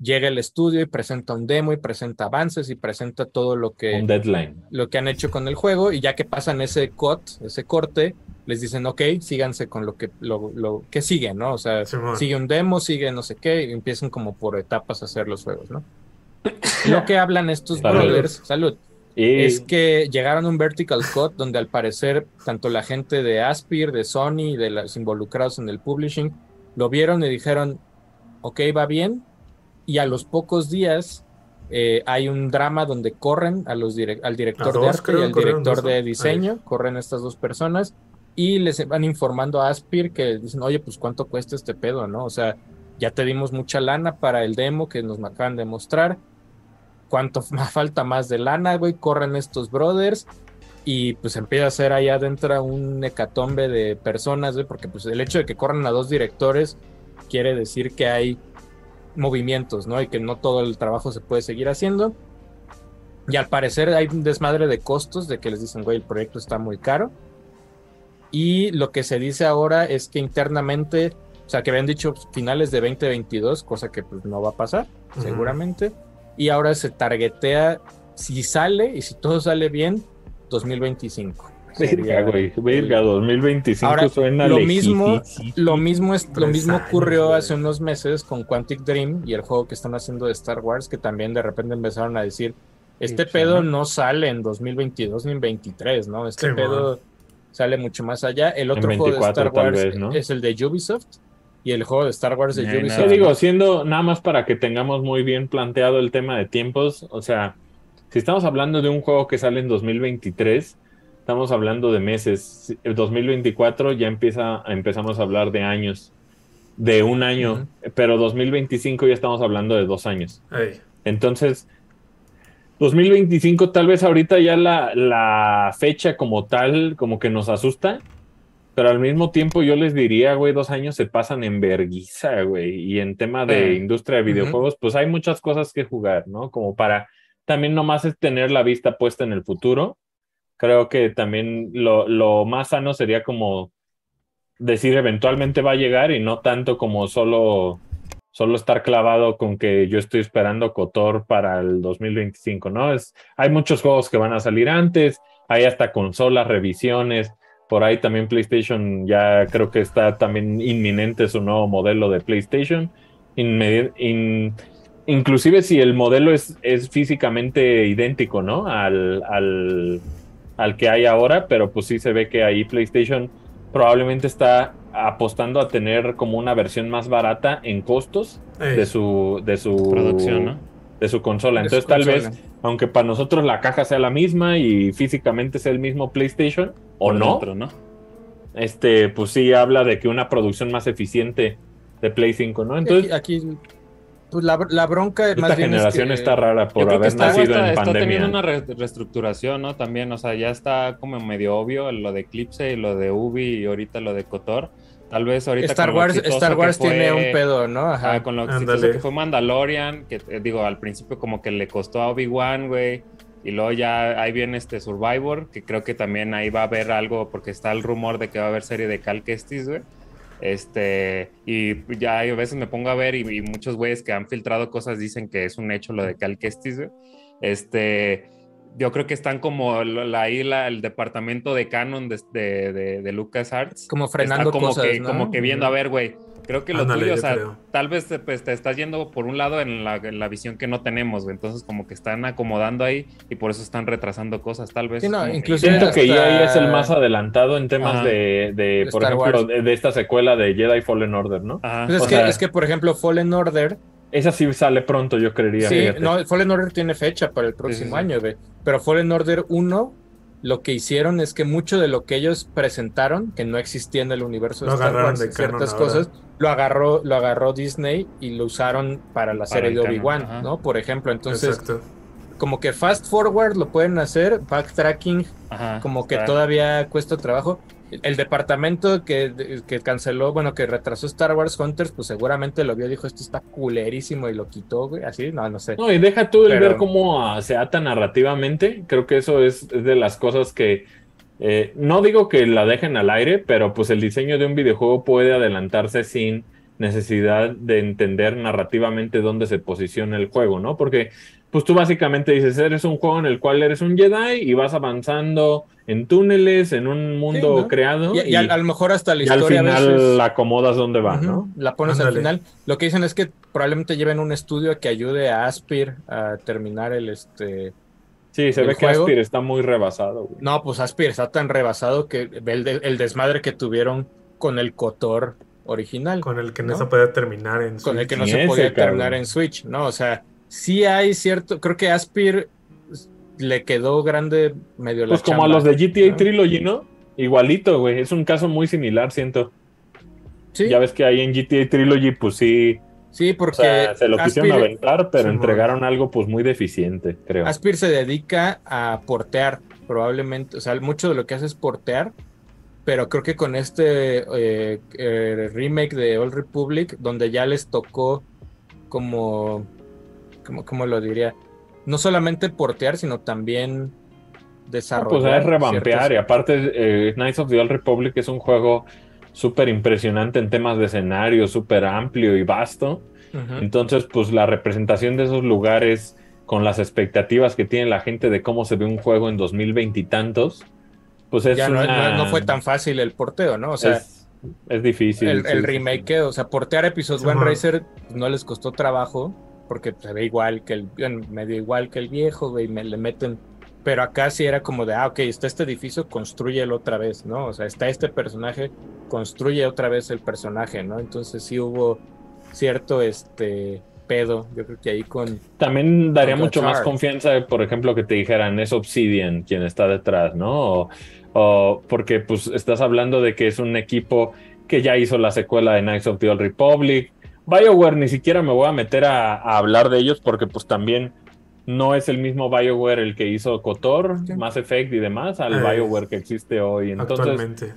llega el estudio y presenta un demo y presenta avances y presenta todo lo que... Un deadline. Lo que han hecho con el juego y ya que pasan ese cut, ese corte, les dicen, ok, síganse con lo que, lo, lo que sigue, ¿no? O sea, sigue un demo, sigue no sé qué, y empiezan como por etapas a hacer los juegos, ¿no? Lo que hablan estos brothers, salud, es que llegaron a un vertical cut donde al parecer tanto la gente de Aspir, de Sony, de los involucrados en el publishing, lo vieron y dijeron, ok, va bien, y a los pocos días eh, hay un drama donde corren a los al director de arte y al director de diseño, corren estas dos personas y les van informando a Aspir que dicen, oye, pues cuánto cuesta este pedo, ¿no? O sea, ya te dimos mucha lana para el demo que nos acaban de mostrar. ¿Cuánto más falta más de lana, güey? Corren estos brothers y pues empieza a ser ahí adentro un hecatombe de personas, güey, porque pues el hecho de que corran a dos directores quiere decir que hay movimientos, ¿no? Y que no todo el trabajo se puede seguir haciendo. Y al parecer hay un desmadre de costos de que les dicen, güey, el proyecto está muy caro. Y lo que se dice ahora es que internamente o sea, que habían dicho finales de 2022, cosa que pues no va a pasar, seguramente. Y ahora se targetea, si sale y si todo sale bien, 2025. Verga, güey, verga, 2025 ahora, suena lo mismo, lo mismo es, lo mismo ocurrió hace unos meses con Quantic Dream y el juego que están haciendo de Star Wars, que también de repente empezaron a decir, Este Sí, pedo sí. no sale en 2022 ni en 23, ¿no? Este Sí, pedo sale mucho más allá. El otro juego de 24 Star Wars vez, ¿no? es el de Ubisoft y el juego de Star Wars de Ubisoft. Nada. digo, siendo nada más para que tengamos muy bien planteado el tema de tiempos, o sea, si estamos hablando de un juego que sale en 2023, estamos hablando de meses. El 2024 ya empieza, empezamos a hablar de años, de un año, pero 2025 ya estamos hablando de dos años. Ey, Entonces, 2025 tal vez ahorita ya la, la fecha como tal, como que nos asusta, pero al mismo tiempo yo les diría, güey, dos años se pasan en verguiza, güey, y en tema de industria de videojuegos, pues hay muchas cosas que jugar, ¿no? Como para también nomás es tener la vista puesta en el futuro. Creo que también lo, lo más sano sería como decir eventualmente va a llegar y no tanto como solo solo estar clavado con que yo estoy esperando Cotor para el 2025, ¿no? Es, hay muchos juegos que van a salir antes, hay hasta consolas, revisiones, por ahí también PlayStation ya creo que está también inminente su nuevo modelo de PlayStation. Inmedi- in- inclusive si el modelo es, es físicamente idéntico, ¿no? Al, al, al que hay ahora, pero pues sí se ve que ahí PlayStation probablemente está apostando a tener como una versión más barata en costos ey. de su de su Producción, ¿no? De su consola. De su Entonces tal consola. vez aunque para nosotros la caja sea la misma y físicamente sea el mismo PlayStation o no, dentro, ¿no? este pues sí habla de que una producción más eficiente de Play 5, ¿no? Entonces aquí, aquí, pues la, la bronca esta más bien es generación que- está rara Yo por creo que haber está, nacido está, en está pandemia. teniendo una re- reestructuración, ¿no? También, o sea, ya está como medio obvio lo de Eclipse y lo de Ubi y ahorita lo de Kotor. Tal vez ahorita Star Wars, Star Wars fue- tiene un pedo, ¿no? Ajá. Ah, con lo exitoso que fue Mandalorian, que eh, digo, al principio como que le costó a Obi-Wan, güey. Y luego ya ahí viene este Survivor, que creo que también ahí va a haber algo, porque está el rumor de que va a haber serie de Cal Kestis, güey. Este, y ya a veces me pongo a ver y, y muchos güeyes que han filtrado cosas dicen que es un hecho lo de Cal Kestis, güey. Este, yo creo que están como la, ahí la- el departamento de canon de, de, de, de LucasArts. Como frenando está como cosas, que, ¿no? como que viendo, a ver, güey, creo que lo Ándale, tuyo, o sea, creo. tal vez te, pues, te estás yendo por un lado en la, en la visión que no tenemos, güey. Entonces, como que están acomodando ahí y por eso están retrasando cosas, tal vez. Sí, no, como que- inclusive- Siento que hasta- EA es el más adelantado en temas Ajá. de, de, por Star ejemplo, de, de esta secuela de Jedi Fallen Order, ¿no? Ajá. Pues es, o que, sea- es que, por ejemplo, Fallen Order, Esa sí sale pronto, yo creería. sí, fíjate. no, Fallen Order tiene fecha para el próximo sí, sí. año, güey. Pero Fallen Order 1, lo que hicieron es que mucho de lo que ellos presentaron, que no existía en el universo de Lo Star agarraron Wars, de ciertas canon cosas, lo agarró, lo agarró Disney y lo usaron para la Para serie de Obi-Wan. ¿no? Por ejemplo, entonces, Exacto. como que fast forward lo pueden hacer, backtracking Ajá, como que todavía cuesta trabajo. El departamento que, que canceló, bueno, que retrasó Star Wars Hunters, pues seguramente lo vio, dijo, esto está culerísimo y lo quitó, güey, así, no, no sé. No, y deja tú el Pero- ver cómo ah, se ata narrativamente. Creo que eso es, es de las cosas que eh, no digo que la dejen al aire, pero pues el diseño de un videojuego puede adelantarse sin necesidad de entender narrativamente dónde se posiciona el juego, ¿no? Porque pues tú básicamente dices, eres un juego en el cual eres un Jedi y vas avanzando en túneles, en un mundo ¿no? creado Y, y al- a lo mejor hasta la y al historia a final veces- la acomodas donde va, ¿no? La pones al final. Lo que dicen es que probablemente lleven un estudio que ayude a Aspir a terminar el este. Sí, se ve que Aspir está muy rebasado, güey. No, pues Aspir está tan rebasado que ve el, de- el desmadre que tuvieron con el Cotor original. Con el que no, ¿no? se puede terminar en con el que no se ese, podía cabrón. terminar en Switch, ¿no? O sea, sí hay cierto, creo que Aspir le quedó grande medio la Pues como a los de GTA ¿no? Trilogy, ¿no? Igualito, güey. Es un caso muy similar, siento. Sí, Ya ves que ahí en GTA Trilogy, pues sí. sí, O porque sea, se lo quisieron Aspir, aventar, pero Sí, entregaron algo pues muy deficiente, creo. Aspir se dedica a portear, probablemente, o sea, mucho de lo que hace es portear, pero creo que con este eh, eh, remake de Old Republic, donde ya les tocó como, como, ¿cómo lo diría? No solamente portear, sino también No, desarrollar. pues es revampear. ciertos- Y aparte, eh, Knights of the Old Republic es un juego súper impresionante en temas de escenario, súper amplio y vasto. Entonces, pues la representación de esos lugares con las expectativas que tiene la gente de cómo se ve un juego en 2020 y tantos, pues es ya no, una- no- no fue tan fácil el porteo, ¿no? O sea, es, es difícil. el, sí, el sí, remake, o sea, portear Episode Sí, One. Racer no les costó trabajo, porque se ve igual que el, bueno, medio igual que el viejo, güey, me le meten, pero acá sí era como de, ah, ok, está este edificio, construyelo otra vez, ¿no? O sea, está este personaje, construye otra vez el personaje, ¿no? Entonces sí hubo cierto, este, pedo, yo creo que ahí con... También daría con mucho más confianza, por ejemplo, que te dijeran, es Obsidian quien está detrás, ¿no? O, o porque pues estás hablando de que es un equipo que ya hizo la secuela de Knights of the Old Republic. BioWare ni siquiera me voy a meter a, a hablar de ellos porque pues también no es el mismo BioWare el que hizo KOTOR, Sí. Mass Effect y demás, al Eh, BioWare que existe hoy. Entonces, Actualmente.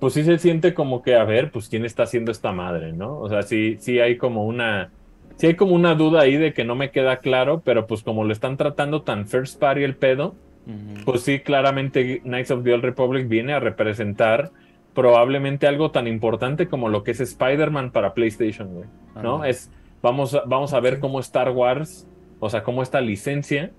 pues sí se siente como que, a ver, pues quién está haciendo esta madre, ¿no? O sea, sí, sí hay como una, sí hay como una duda ahí de que no me queda claro, pero pues como lo están tratando tan first party el pedo, pues sí, claramente Knights of the Old Republic viene a representar probablemente algo tan importante como lo que es Spider-Man para PlayStation, güey, ¿no? Es, vamos, a- vamos a ver cómo Star Wars, o sea, cómo esta licencia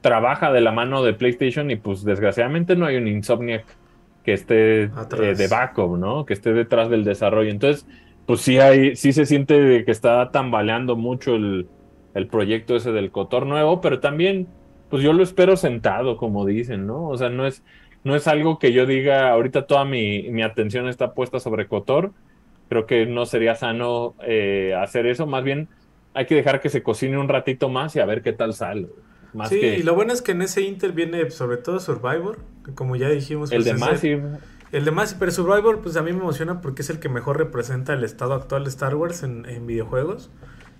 trabaja de la mano de PlayStation y pues desgraciadamente no hay un Insomniac que esté eh, de backup, ¿no? Que esté detrás del desarrollo. Entonces, pues sí hay, sí se siente que está tambaleando mucho el, el proyecto ese del Cotor nuevo, pero también, pues yo lo espero sentado, como dicen, ¿no? O sea, no es, no es algo que yo diga, ahorita toda mi, mi atención está puesta sobre Cotor. Creo que no sería sano eh, hacer eso, más bien hay que dejar que se cocine un ratito más y a ver qué tal sale. Más Sí, que y lo bueno es que en ese Inter viene sobre todo Survivor, que como ya dijimos. el pues, de Massive. El de Massive, pero Survivor, pues a mí me emociona porque es el que mejor representa el estado actual de Star Wars en, en videojuegos.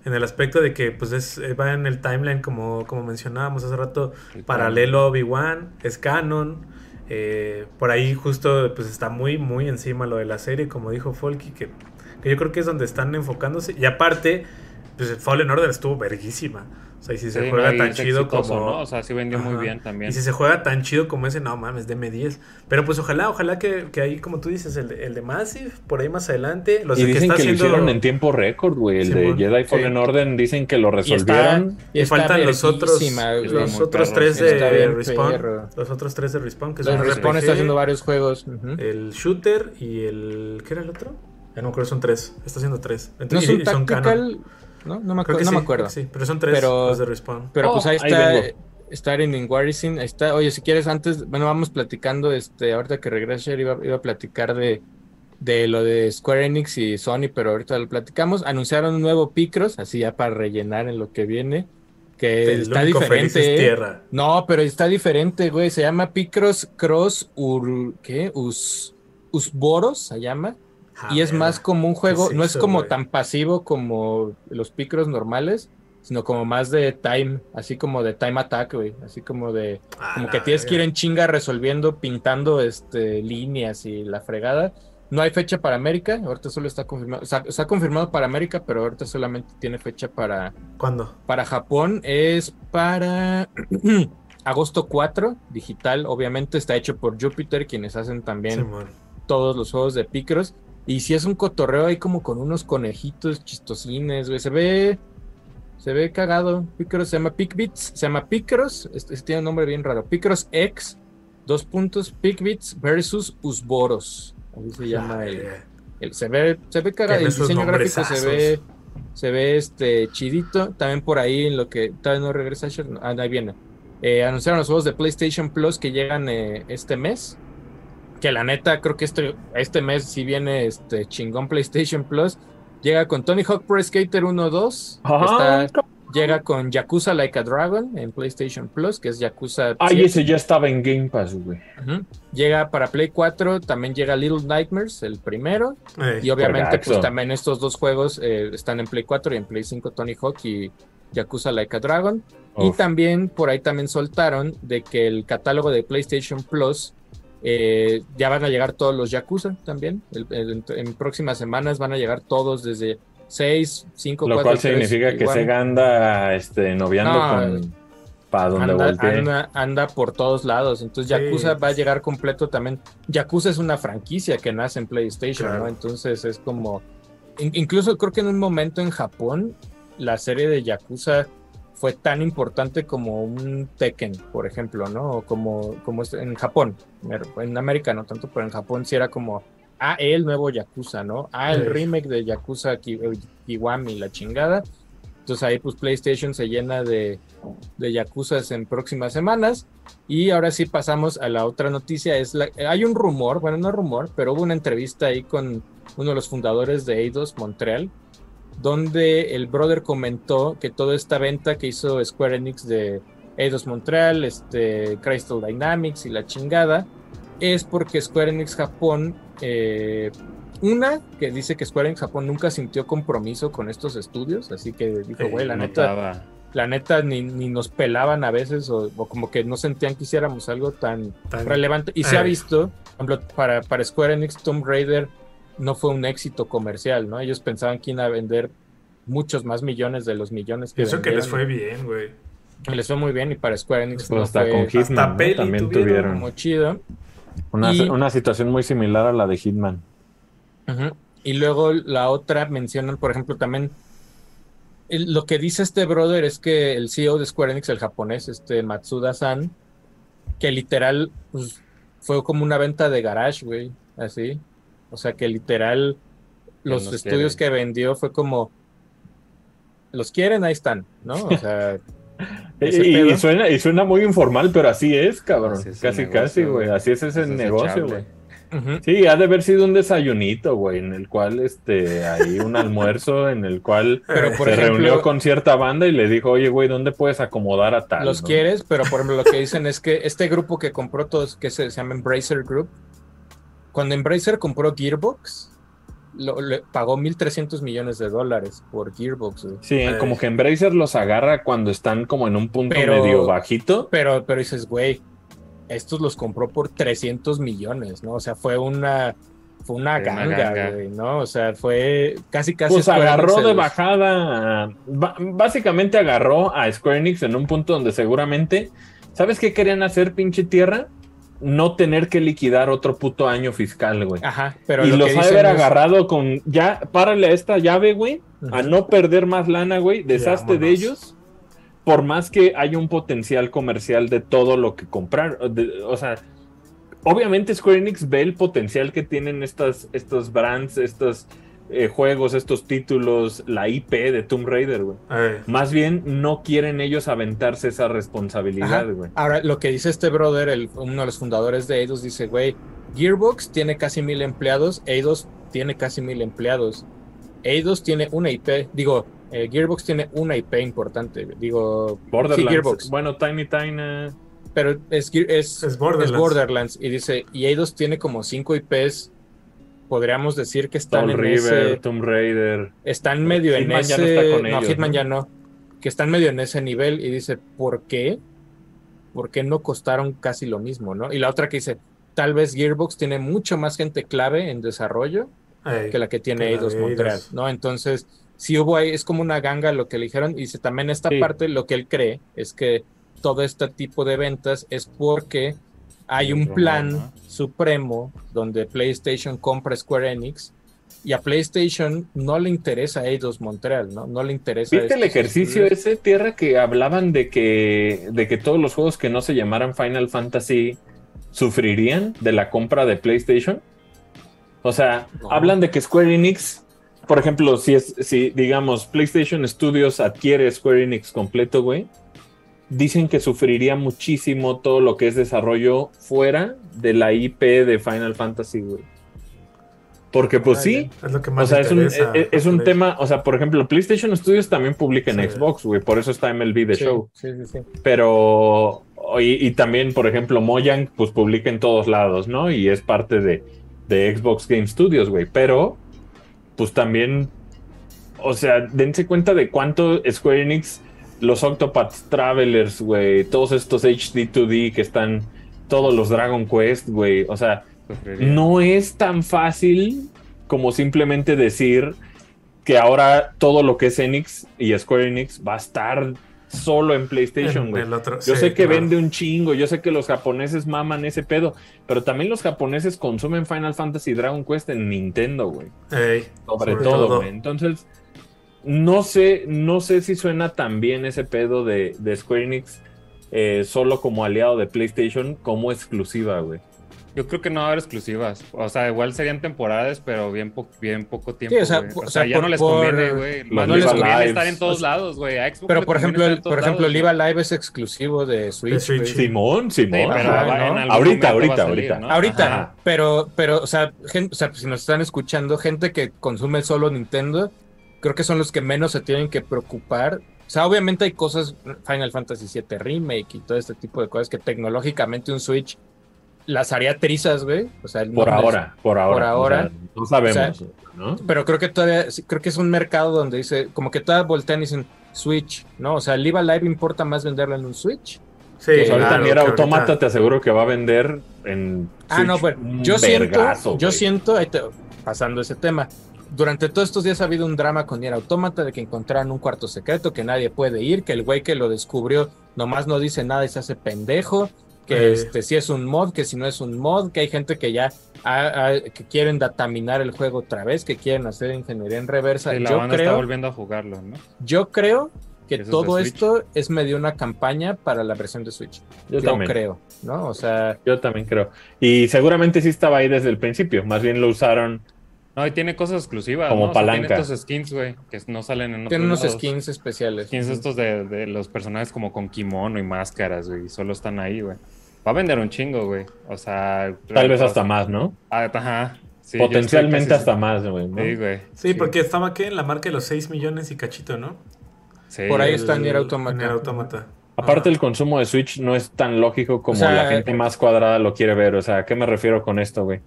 En el aspecto de que pues es, eh, va en el timeline como, como mencionábamos hace rato, El paralelo a Obi-Wan, es canon. Eh, por ahí justo pues está muy muy encima lo de la serie, como dijo Folky, que, que yo creo que es donde están enfocándose. Y aparte, pues Fallen Order estuvo verguísima. O sea, y si se Sí, juega no, y tan chido exitoso, como... ¿no? O sea, sí vendió muy Ajá. bien también. Y si se juega tan chido como ese, no mames, deme 10. Pero pues ojalá, ojalá que, que ahí, como tú dices, el de, el de Massive, por ahí más adelante. Los Y de dicen que, está lo haciendo- hicieron en tiempo récord, güey. El Simón, de Jedi sí. Fallen Order dicen que lo Y está, resolvieron. y Y está faltan los otros, güey. los muy otros perro, tres sí. de Respawn. perro. Los otros tres de Respawn, que Los son Respawn RPG, está haciendo varios juegos. ujú. El Shooter y el... ¿Qué era el otro? Ya no creo, son tres. Está haciendo tres. No Entonces, es y- un y son canon. ¿No? No me, acu- no sí, me acuerdo. creo que sí, pero son tres Pero- los de Respawn. Pero Oh, pues ahí ahí está, vengo. está in Warrison, ahí está. Oye, si quieres antes, bueno, vamos platicando, este, ahorita que regrese iba, iba a platicar de, de lo de Square Enix y Sony, pero ahorita lo platicamos. Anunciaron un nuevo Picross, así ya para rellenar en lo que viene, que El está diferente. es ¿eh? Tierra. No, pero está diferente, güey. Se llama Picross Cross Ur, ¿qué? Us, Usboros se llama. Y es más como un juego, ¿Qué es no es eso, como güey? tan pasivo como los picros normales, sino como más de time, así como de time attack, güey, así como de, Ah, como que tienes que ir en chinga resolviendo, pintando este líneas y la fregada. No hay fecha para América, ahorita solo está confirmado, o sea, está confirmado para América, pero ahorita solamente tiene fecha para, ¿Cuándo? para Japón, es para agosto 4, digital, obviamente está hecho por Jupiter, quienes hacen también Simón. todos los juegos de Picross. Y si es un cotorreo ahí como con unos conejitos chistosines, güey. Se ve. Se ve cagado. Picross se llama Picbits. Se llama Picross. Este, este tiene un nombre bien raro. Picross X. Dos puntos. Picbits versus Usboros. Así se llama el, el- se ve, se ve cagado. El diseño gráfico se ve. Se ve este chidito. También por ahí en lo que. Todavía no regresa. Ah, ahí viene. Eh, anunciaron los juegos de PlayStation Plus que llegan eh, este mes. Que la neta, creo que este, este mes sí viene este chingón PlayStation Plus. Llega con Tony Hawk Pro Skater 1-2. Ajá. Está- Llega con Yakuza Like a Dragon en PlayStation Plus, que es Yakuza. Ay, 7. ese ya estaba en Game Pass, güey. Llega para Play 4, también llega Little Nightmares, el primero. Ey. Y obviamente, pues también estos dos juegos eh, están en Play 4 y en Play 5 Tony Hawk y Yakuza Like a Dragon. Y también por ahí también soltaron de que el catálogo de PlayStation Plus eh, ya van a llegar todos los Yakuza también. El- el- en próximas semanas van a llegar todos desde 6, 5, Lo 4, cual significa que Sega anda este, noviando No, con. Para donde anda, anda, anda por todos lados. Entonces Sí. Yakuza va a llegar completo también. Yakuza es una franquicia que nace en PlayStation, Claro. ¿no? Entonces es como... in- incluso creo que en un momento en Japón la serie de Yakuza fue tan importante como un Tekken, por ejemplo, ¿no? O como, como en Japón. En América no tanto, pero en Japón sí era como... Ah, el nuevo Yakuza, ¿no? Ah, el Sí. remake de Yakuza Ki- eh, Kiwami, la chingada. Entonces ahí pues PlayStation se llena de, de yakuzas en próximas semanas. Y ahora sí pasamos a la otra noticia. Es la, hay un rumor, bueno, no rumor, pero hubo una entrevista ahí con uno de los fundadores de Eidos Montreal, donde el brother comentó que toda esta venta que hizo Square Enix de Eidos Montreal, este, Crystal Dynamics y la chingada, es porque Square Enix Japón, eh, una que dice que Square Enix Japón nunca sintió compromiso con estos estudios, así que dijo, güey, la neta, la neta ni, ni, nos pelaban a veces o, o, como que no sentían que hiciéramos algo tan, tan relevante. Y se ha visto, por ejemplo, para, para Square Enix Tomb Raider no fue un éxito comercial, ¿no? Ellos pensaban que iban a vender muchos más millones de los millones que Eso vendieron. que les fue bien, güey. Les fue muy bien y para Square Enix pues no hasta fue, con Hitman hasta ¿no? también tuvieron. Muy chido. Una, y, una, situación muy similar a la de Hitman. Uh -huh. Y luego la otra mencionan, por ejemplo, también el, lo que dice este brother es que el CEO de Square Enix, el japonés, este Matsuda-san, que literal pues, fue como una venta de garage, güey, así. O sea que literal los estudios que vendió fue como los quieren, ahí están, ¿no? O sea, y, y, suena, y suena muy informal, pero así es, cabrón. Así es casi, negocio, casi, güey. Así es ese negocio, güey. Uh -huh. Sí, ha de haber sido un desayunito, güey, en el cual, este, hay un almuerzo en el cual pero, por se ejemplo, reunió con cierta banda y le dijo, oye, güey, ¿dónde puedes acomodar a tal? Los ¿no? quieres, pero por ejemplo, lo que dicen es que este grupo que compró todos, que se, se llama Embracer Group, cuando Embracer compró Gearbox, lo, le pagó 1.300 millones de dólares por Gearbox. Güey. Sí, como que Embracer los agarra cuando están como en un punto pero, medio bajito. Pero, pero dices, güey, estos los compró por 300 millones, ¿no? O sea, fue una, fue una ganga, ganga, güey, ¿no? O sea, fue casi, casi. Pues agarró de bajada. Básicamente agarró a Square Enix en un punto donde seguramente. ¿Sabes qué querían hacer, pinche tierra? No tener que liquidar otro puto año fiscal, güey. Ajá, pero y lo los ha haber es... agarrado con ya, párale a esta llave, güey, uh -huh. a no perder más lana, güey, deshazte de ellos, por más que haya un potencial comercial de todo lo que comprar. De, o sea, obviamente Square Enix ve el potencial que tienen estas, estos brands, estos eh, juegos, estos títulos, la IP de Tomb Raider, güey. Más bien no quieren ellos aventarse esa responsabilidad, güey. Ahora, lo que dice este brother, el, uno de los fundadores de Eidos, dice, güey, Gearbox tiene casi mil empleados, Eidos tiene casi mil empleados. Eidos tiene una IP, digo, eh, Gearbox tiene una IP importante, digo, Borderlands. Sí, Gearbox. Bueno, Tiny Tiny. Pero es, es, es, Borderlands. es Borderlands. Y dice, y Eidos tiene como cinco IPs podríamos decir que están Tom en River, ese, Tomb Raider. Están medio Hitman en ese. Ya no, está con ellos, Hitman ¿no? ya no. Que están medio en ese nivel y dice, ¿por qué? ¿Por qué no costaron casi lo mismo, no? Y la otra que dice, tal vez Gearbox tiene mucho más gente clave en desarrollo Ay, que la que tiene Eidos Montreal, ¿no? Entonces, si hubo ahí, es como una ganga lo que le dijeron. Y dice, también esta sí. parte, lo que él cree es que todo este tipo de ventas es porque hay un plan supremo donde PlayStation compra Square Enix y a PlayStation no le interesa a Eidos Montreal, ¿no? No le interesa. ¿Viste el ejercicio estudios? ese, Tierra, que hablaban de que, de que todos los juegos que no se llamaran Final Fantasy sufrirían de la compra de PlayStation? O sea, no. hablan de que Square Enix, por ejemplo, si es, si digamos PlayStation Studios adquiere Square Enix completo, güey, dicen que sufriría muchísimo todo lo que es desarrollo fuera de la IP de Final Fantasy, güey. Porque pues sí, es lo que más o sea, es un, es, es un tema, o sea, por ejemplo, PlayStation Studios también publica en sí. Xbox, güey, por eso está MLB The sí, Show. Sí, sí, sí. Pero, y, y, también, por ejemplo, Mojang, pues publica en todos lados, ¿no? Y es parte de, de Xbox Game Studios, güey. Pero, pues también, o sea, dense cuenta de cuánto Square Enix los Octopath Travelers, güey, todos estos HD2D que están, todos los Dragon Quest, güey, o sea, no es tan fácil como simplemente decir que ahora todo lo que es Enix y Square Enix va a estar solo en PlayStation, güey. Yo sí, sé que claro. vende un chingo, yo sé que los japoneses maman ese pedo, pero también los japoneses consumen Final Fantasy Dragon Quest en Nintendo, güey. Sobre, sobre, todo, güey. Entonces, no sé, no sé si suena tan bien ese pedo de, de Square Enix eh, solo como aliado de PlayStation como exclusiva, güey. Yo creo que no va a haber exclusivas. O sea, igual serían temporadas, pero bien, po- bien poco tiempo. Sí, o sea, O ya por- no les conviene, güey. no les Live conviene Lives. estar en todos lados, güey. Pero por ejemplo, el, por ejemplo, lados, Live. Alive es exclusivo de Switch. Switch, güey. sí. Simón, Simón. Sí, pero Ajá, va- ¿no? en algún Ahorita, ahorita, salir, ahorita. ¿no? Ahorita, Ajá. pero, pero, o sea, o sea, si nos están escuchando, gente que consume solo Nintendo, creo que son los que menos se tienen que preocupar. O sea, obviamente hay cosas, Final Fantasy VII Remake y todo este tipo de cosas que tecnológicamente un Switch las haría trizas, güey. O sea, Por ahora, por ahora. por ahora. o sea, no sabemos, ¿no? Pero creo que todavía, creo que es un mercado donde dice, como que todavía voltean y dicen Switch, ¿no? O sea, Live Alive importa más venderlo en un Switch. Sí, Pues ahorita claro, Nier Automata ahorita- te aseguro que va a vender en Ah, no, Switch bueno, un yo siento, vergazo, yo güey. siento, ahí te- pasando ese tema, durante todos estos días ha habido un drama con Nier Automata de que encontraron un cuarto secreto que nadie puede ir, que el güey que lo descubrió nomás no dice nada y se hace pendejo, que Eh. este si es un mod, que si no es un mod, que hay gente que ya que quieren dataminar el juego otra vez, que quieren hacer ingeniería en reversa. Sí, la yo banda está creo, volviendo a jugarlo, ¿no? yo creo que Eso todo esto es medio una campaña para la versión de Switch. Yo, Yo, también. creo, ¿no? O sea, Yo también creo. Y seguramente sí estaba ahí desde el principio. Más bien lo usaron. No, y tiene cosas exclusivas. Como ¿no? O sea, palanca. tiene estos skins, güey, que no salen en otros tiene unos lados. skins especiales. Skins estos de, de los personajes como con kimono y máscaras, güey, solo están ahí, güey. Va a vender un chingo, güey. O sea... Tal vez hasta más, ¿no? ah, Ajá. Sí, Potencialmente hasta más, güey. ¿no? Sí, güey. Sí, porque estaba que en la marca de los 6 millones y cachito, ¿no? Sí. Por ahí está Nier Automata. Nier Automata. Aparte, el consumo de Switch no es tan lógico como O sea, la gente más cuadrada lo quiere ver. O sea, ¿a qué me refiero con esto, güey?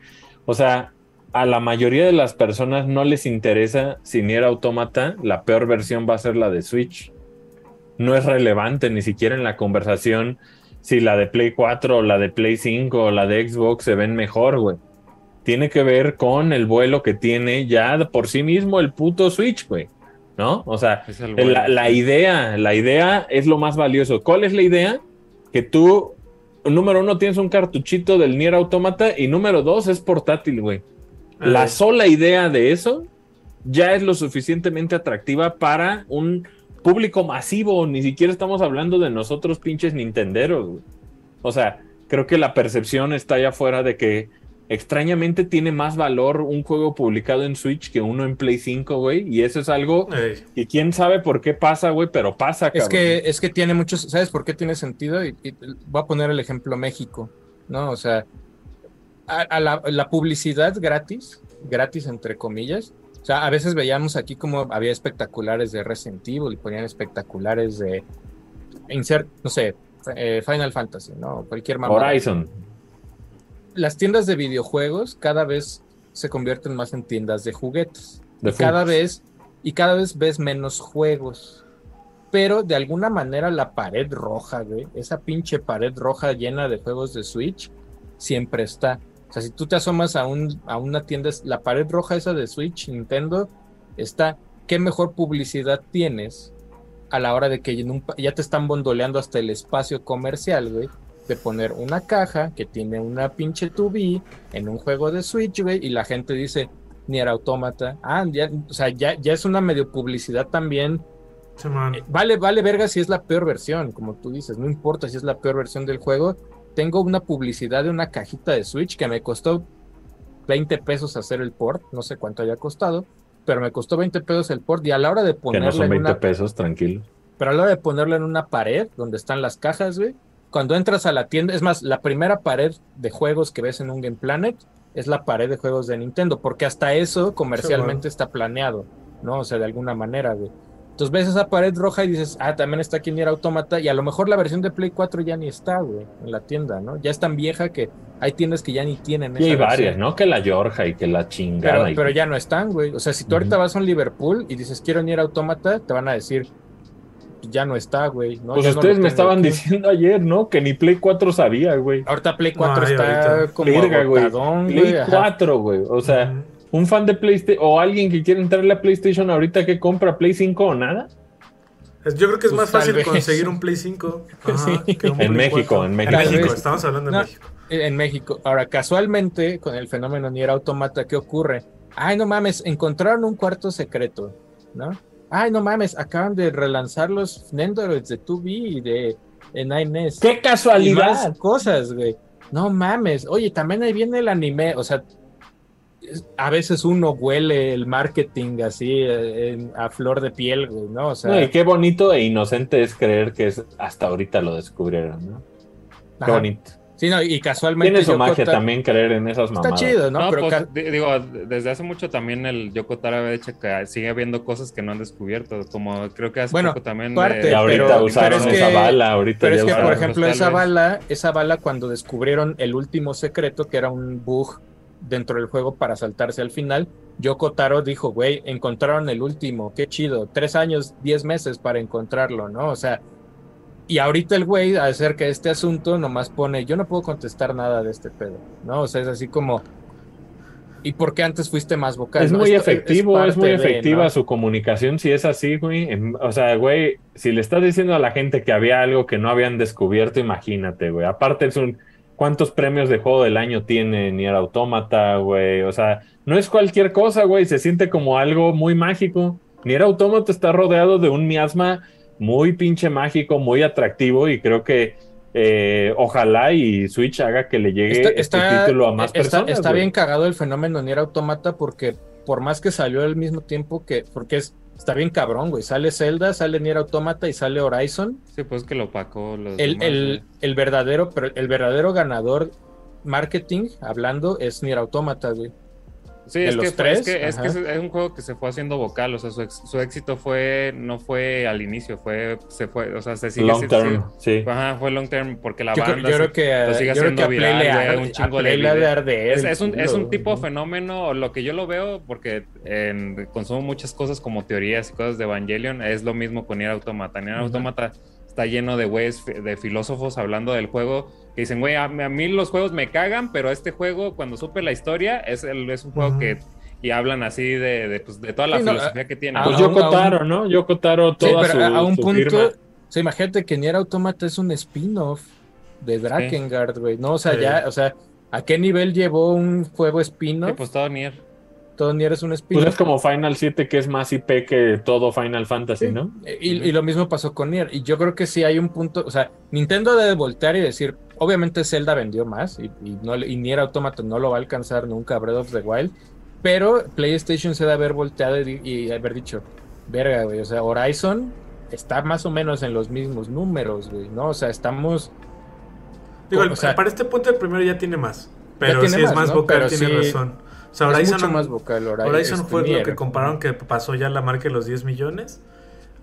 O sea, a la mayoría de las personas no les interesa si Nier Automata, la peor versión va a ser la de Switch. No es relevante ni siquiera en la conversación si la de Play 4 o la de Play 5 o la de Xbox se ven mejor, güey. Tiene que ver con el vuelo que tiene ya por sí mismo el puto Switch, güey. ¿No? O sea, la, la idea, la idea es lo más valioso. ¿Cuál es la idea? Que tú, número uno, tienes un cartuchito del Nier Automata y número dos, es portátil, güey. La sola idea de eso ya es lo suficientemente atractiva para un público masivo. Ni siquiera estamos hablando de nosotros pinches nintenderos, güey. O sea, creo que la percepción está allá afuera de que extrañamente tiene más valor un juego publicado en Switch que uno en Play 5, güey. Y eso es algo ey, y quién sabe por qué pasa, güey, pero pasa, Es cabrón. que, es que tiene muchos, ¿sabes por qué tiene sentido? Y, y voy a poner el ejemplo México, ¿no? O sea, a, a la, la publicidad gratis, gratis entre comillas, o sea, a veces veíamos aquí como había espectaculares de Resident Evil y ponían espectaculares de insert, no sé, eh, Final Fantasy, ¿no? Cualquier mamada. Horizon. Las tiendas de videojuegos cada vez se convierten más en tiendas de juguetes. De cada vez y cada vez ves menos juegos. Pero de alguna manera la pared roja, güey, esa pinche pared roja llena de juegos de Switch siempre está. O sea, si tú te asomas a un a una tienda, la pared roja esa de Switch, Nintendo está. ¿Qué mejor publicidad tienes a la hora de que en un pa- ya te están bondoleando hasta el espacio comercial, güey? De poner una caja que tiene una pinche 2B en un juego de Switch, güey, y la gente dice, Nier Automata. Ah, ya, o sea, ya, ya es una medio publicidad también. Eh, Vale, vale verga si es la peor versión, como tú dices, no importa si es la peor versión del juego. Tengo una publicidad de una cajita de Switch que me costó 20 pesos hacer el port, no sé cuánto haya costado, pero me costó 20 pesos el port y a la hora de Que ponerla no son en 20 una pesos, tranquilo. pero a la hora de ponerlo en una pared donde están las cajas, güey, cuando entras a la tienda, es más, la primera pared de juegos que ves en un Game Planet es la pared de juegos de Nintendo, porque hasta eso comercialmente está planeado, ¿no? O sea, de alguna manera, güey. Entonces ves esa pared roja y dices, ah, también está aquí Nier Automata, y a lo mejor la versión de Play 4 ya ni está, güey, en la tienda, ¿no? Ya es tan vieja que hay tiendas que ya ni tienen Y hay varias. ¿no? Que la Georgia y que la chingada. Pero, y- pero ya no están, güey. O sea, si tú ahorita vas a un Liverpool y dices quiero Nier Automata, te van a decir ya no está, güey. ¿no? Pues Ya ustedes me estaban aquí". diciendo ayer, ¿no? Que ni Play 4 sabía, güey. Ahorita Play 4 Ay, está ahorita. como Verga, güey. Play güey, ajá. 4, güey. O sea. Un fan de PlayStation o alguien que quiere entrarle a PlayStation ahorita que compra Play 5 o nada. Yo creo que es Pues más fácil vez. conseguir un Play 5 ajá, Sí. que un En Play México, 4. en México. Tal México, vez. estamos hablando de No. México. En México. Ahora, casualmente, con el fenómeno Nier Automata, ¿qué ocurre? Ay, no mames, encontraron un cuarto secreto, ¿no? Ay, no mames, acaban de relanzar los Nendoroids de 2B y de, 9NES. ¡Qué y más casualidad! cosas, güey. no mames, oye, también ahí viene el anime, o sea, a veces uno huele el marketing así eh, en- a flor de piel, güey, ¿no? O sea, No, y qué bonito e inocente es creer que es hasta ahorita lo descubrieron, ¿no? Qué ajá. bonito. Sí, no, y casualmente Tiene su Yoko magia Ta- también creer en esas Está mamadas. chido, ¿no? No, Pero pues, ca- digo, desde hace mucho también el Yoko Taro había dicho que sigue habiendo cosas que no han descubierto, como creo que hace Bueno, poco también parte, Y ahorita pero- usaron pero es esa que- bala, ahorita Pero es que, por ejemplo, esa bala, esa bala cuando descubrieron el último secreto, que era un bug dentro del juego para saltarse al final, Yoko Taro dijo, güey, encontraron el último, qué chido, tres años, diez meses para encontrarlo, ¿no? O sea, y ahorita el güey acerca de este asunto nomás pone, yo no puedo contestar nada de este pedo, ¿no? O sea, es así como, ¿y por qué antes fuiste más vocal? Es no? muy Esto efectivo, es, muy de, efectiva ¿no? su comunicación si es así, güey. Em, O sea, güey, si le estás diciendo a la gente que había algo que no habían descubierto, imagínate, güey. Aparte es un... ¿Cuántos premios de juego del año tiene Nier Automata, güey? O sea, no es cualquier cosa, güey. Se siente como algo muy mágico. Nier Automata está rodeado de un miasma muy pinche mágico, muy atractivo y creo que eh, ojalá y Switch haga que le llegue Está, este está- título a más está- personas. está bien cagado el fenómeno Nier Automata porque por más que salió al mismo tiempo que, porque es, está bien cabrón, güey. Sale Zelda, sale Nier Automata y sale Horizon. Sí, pues que lo opacó los El, demás, el, güey. el verdadero, pero el verdadero ganador marketing, hablando, es Nier Automata, güey. Sí, de es los que, tres, es, que, es, que es un juego que se fue haciendo vocal, o sea, su, ex- su éxito fue, no fue al inicio, fue, se fue, o sea, se sigue Long sí, term, sí. sí. Ajá, fue long term porque la Yo, creo- banda yo sí- creo que, lo sigue yo creo haciendo que a Play viral, un a chingo de de video. arder Es, un, es un tipo güey. fenómeno, lo que yo lo veo, porque en- consumo muchas cosas como teorías y cosas de Evangelion, es lo mismo con Nier Automata. Nier. Automata está lleno de güeyes, de filósofos hablando del juego, que dicen, güey, a, a mí los juegos me cagan, pero este juego, cuando supe la historia, es, el- es un juego que... Y hablan así de, de, pues, de toda la Sí, no, filosofía que tiene. Pues un- Taro, ¿no? Yoko Taro, Sí, toda pero su, a, a un punto, firma. o sea, imagínate que Nier Automata es un spin-off de Drakengard, güey, ¿no? O sea, Sí. ya, o sea, ¿a qué nivel llevó un juego Sí, spin-off? pues todo Nier. Todo Nier es un Pues spin-off. es como Final 7, que es más IP que todo Final Fantasy, Sí. ¿no? Y, y lo mismo pasó con Nier. Y yo creo que sí hay un punto, o sea, Nintendo debe voltear y decir, obviamente Zelda vendió más y, y no, le- y Nier Automata no lo va a alcanzar nunca Breath of the Wild, pero PlayStation se debe haber volteado y, haber dicho, verga, güey, o sea, Horizon está más o menos en los mismos números, güey, ¿no? O sea, estamos... Digo, el- o sea, para este punto el primero ya tiene más. Pero tiene sí es más, más ¿no? vocal, Pero tiene sí, razón. O sea, es Horizon, mucho más vocal Horizon. Horizon este, fue lo que compararon que pasó ya la marca de los 10 millones.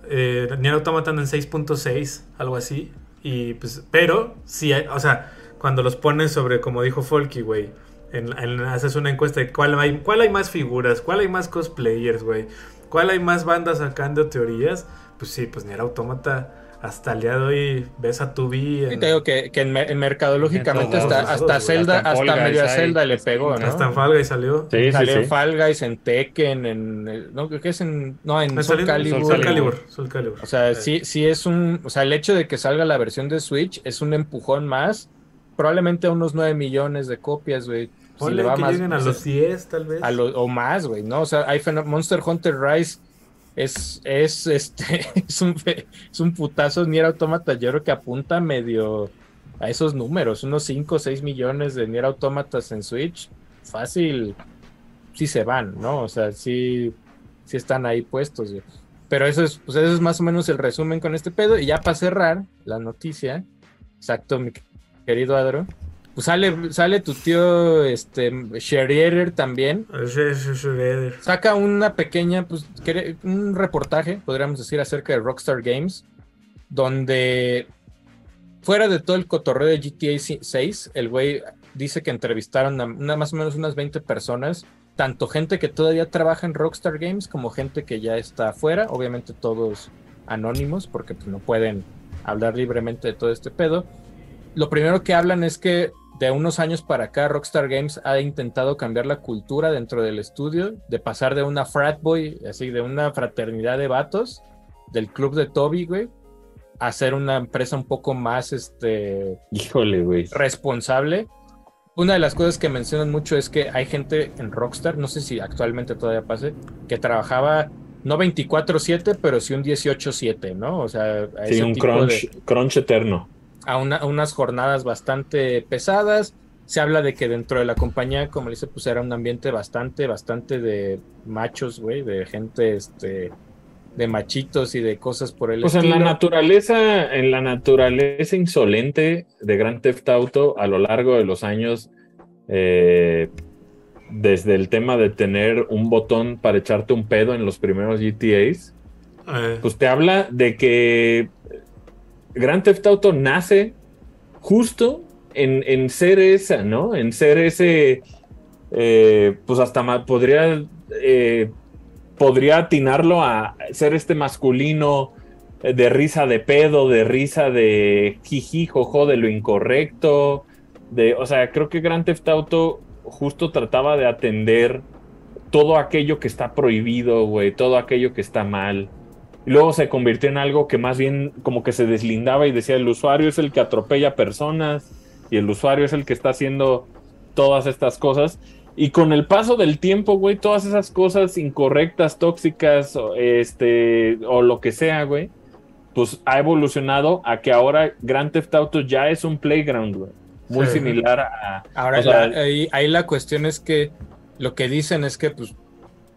Eh, Nier Automata anda en 6.6, algo así. Y pues, pero sí, hay- o sea, cuando los pones sobre, como dijo Folky, güey, en, en- haces una encuesta de cuál hay, cuál hay más figuras, cuál hay más cosplayers, güey, cuál hay más bandas sacando teorías. Pues sí, pues Nier Automata hasta el día de hoy ves a tu Sí, te digo que, que en, en mercadológicamente En hasta, lados, hasta güey. Zelda, Hasta en Fall hasta Guys medio. Zelda le pegó, ¿no? Hasta en Falga y salió. Sí, sí, Salió en sí. Fall Guys, en Tekken, en... el- No, creo que es en... No, en Me Soul salió- Calibur. Soul Calibur. Soul Calibur. O sea, sí, sí es un... O sea, el hecho de que salga la versión de Switch es un empujón más. Probablemente a unos 9 millones de copias, güey. Si Ponle le va que más... lleguen a o sea, los 10, tal vez. a lo- o más, güey, ¿no? O sea, hay Monster Hunter Rise es, es, este, es, un, es un putazo Nier Automata. Yo creo que apunta medio a esos números, unos 5 o 6 millones de Nier Automatas en Switch. Fácil, sí se van, ¿no? O sea, sí, sí están ahí puestos. Pero eso es, pues eso es más o menos el resumen con este pedo. Y ya para cerrar la noticia, exacto, mi querido Adro, pues sale, sale tu tío, este, también, sh- Shredder. saca una pequeña, pues, un reportaje, podríamos decir, acerca de Rockstar Games, donde fuera de todo el cotorreo de GTA 6, el güey dice que entrevistaron a una, más o menos unas 20 personas, tanto gente que todavía trabaja en Rockstar Games como gente que ya está afuera, obviamente todos anónimos, porque pues, no pueden hablar libremente de todo este pedo. Lo primero que hablan es que de unos años para acá Rockstar Games ha intentado cambiar la cultura dentro del estudio, de pasar de una frat boy, así de una fraternidad de vatos, del club de Toby, güey, a ser una empresa un poco más este, Híjole, güey. responsable. Una de las cosas que mencionan mucho es que hay gente en Rockstar, no sé si actualmente todavía pase, que trabajaba no 24/7, pero sí un 18/7, ¿no? O sea, a Sí, ese un tipo crunch, de- crunch eterno. A, una- a unas jornadas bastante pesadas, se habla de que dentro de la compañía, como le dice, pues era un ambiente bastante, bastante de machos, güey, de gente, este, de machitos y de cosas por el Pues en estilo. la naturaleza, en la naturaleza insolente de Grand Theft Auto a lo largo de los años, eh, desde el tema de tener un botón para echarte un pedo en los primeros GTAs, Eh, pues te habla de que Grand Theft Auto nace justo en, en ser esa, ¿no? En ser ese, eh, pues hasta podría, eh, podría atinarlo a ser este masculino eh, de risa de pedo, de risa de jiji, jojo, de lo incorrecto, de, o sea, creo que Grand Theft Auto justo trataba de atender todo aquello que está prohibido, güey, todo aquello que está mal. Y luego se convirtió en algo que más bien como que se deslindaba y decía el usuario es el que atropella personas y el usuario es el que está haciendo todas estas cosas. Y con el paso del tiempo, güey, todas esas cosas incorrectas, tóxicas, este, o lo que sea, güey, pues ha evolucionado a que ahora Grand Theft Auto ya es un playground, güey. Muy Sí. similar a... Ahora, sea, la- ahí, ahí la cuestión es que lo que dicen es que, pues,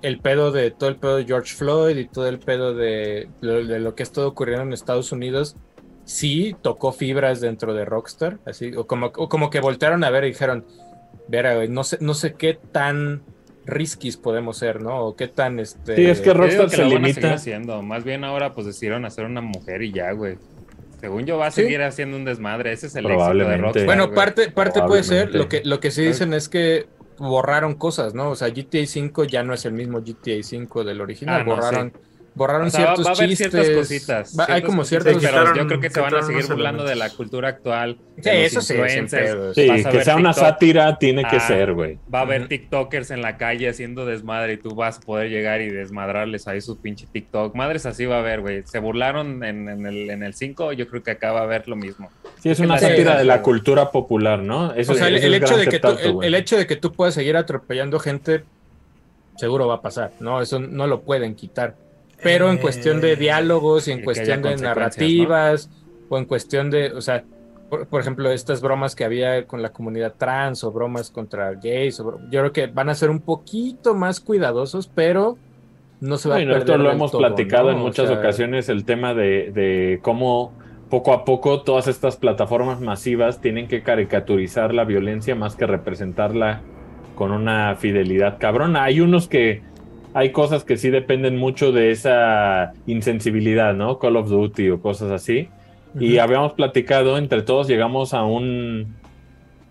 el pedo de todo el pedo de George Floyd y todo el pedo de, lo- de lo que ha estado ocurriendo en Estados Unidos, sí tocó fibras dentro de Rockstar, así, o como, o como que voltearon a ver y dijeron, verá, güey, no sé, no sé qué tan riskis podemos ser, ¿no? O qué tan, este... Sí, es que Rockstar que se lo van a seguir limita. haciendo. Más bien ahora pues decidieron hacer una mujer y ya, güey. Según yo va a Sí. seguir haciendo un desmadre. Ese es el éxito de. Rockstar. Bueno, parte, parte puede ser. Lo que, lo que sí dicen es que borraron cosas, ¿no? O sea, GTA 5 ya no es el mismo GTA 5 del original. Ah, no, borraron, borraron O sea, va- ciertos va a haber chistes. ciertas cositas. Va- hay como ciertos. Sí, Pero quitaron- yo creo que se van a seguir burlando de la cultura actual. Sí, eso sí. Sí, que sea una sátira tiene que Ah, ser, güey. Va a haber. TikTokers en la calle haciendo desmadre y tú vas a poder llegar y desmadrarles ahí su pinche TikTok. Madres así va a haber, güey. Se burlaron en, en el, en el 5, yo creo que acá va a haber lo mismo. Sí, es una Sí. sátira de la cultura popular, ¿no? Eso, O sea, el, el es hecho de que tú, el hecho de que tú puedas seguir atropellando gente, seguro va a pasar, ¿no? Eso no lo pueden quitar. Pero en Eh, cuestión de diálogos y en cuestión de narrativas o en cuestión de, o sea, por, por ejemplo, estas bromas que había con la comunidad trans o bromas contra gays, o yo creo que van a ser un poquito más cuidadosos, pero no se va Bueno, a esto perder lo del hemos todo, platicado ¿no? en O muchas sea, ocasiones, el tema de, de cómo poco a poco todas estas plataformas masivas tienen que caricaturizar la violencia más que representarla con una fidelidad cabrona. Hay unos que hay cosas que sí dependen mucho de esa insensibilidad, ¿no? Call of Duty o cosas así. Y habíamos platicado, entre todos llegamos a un...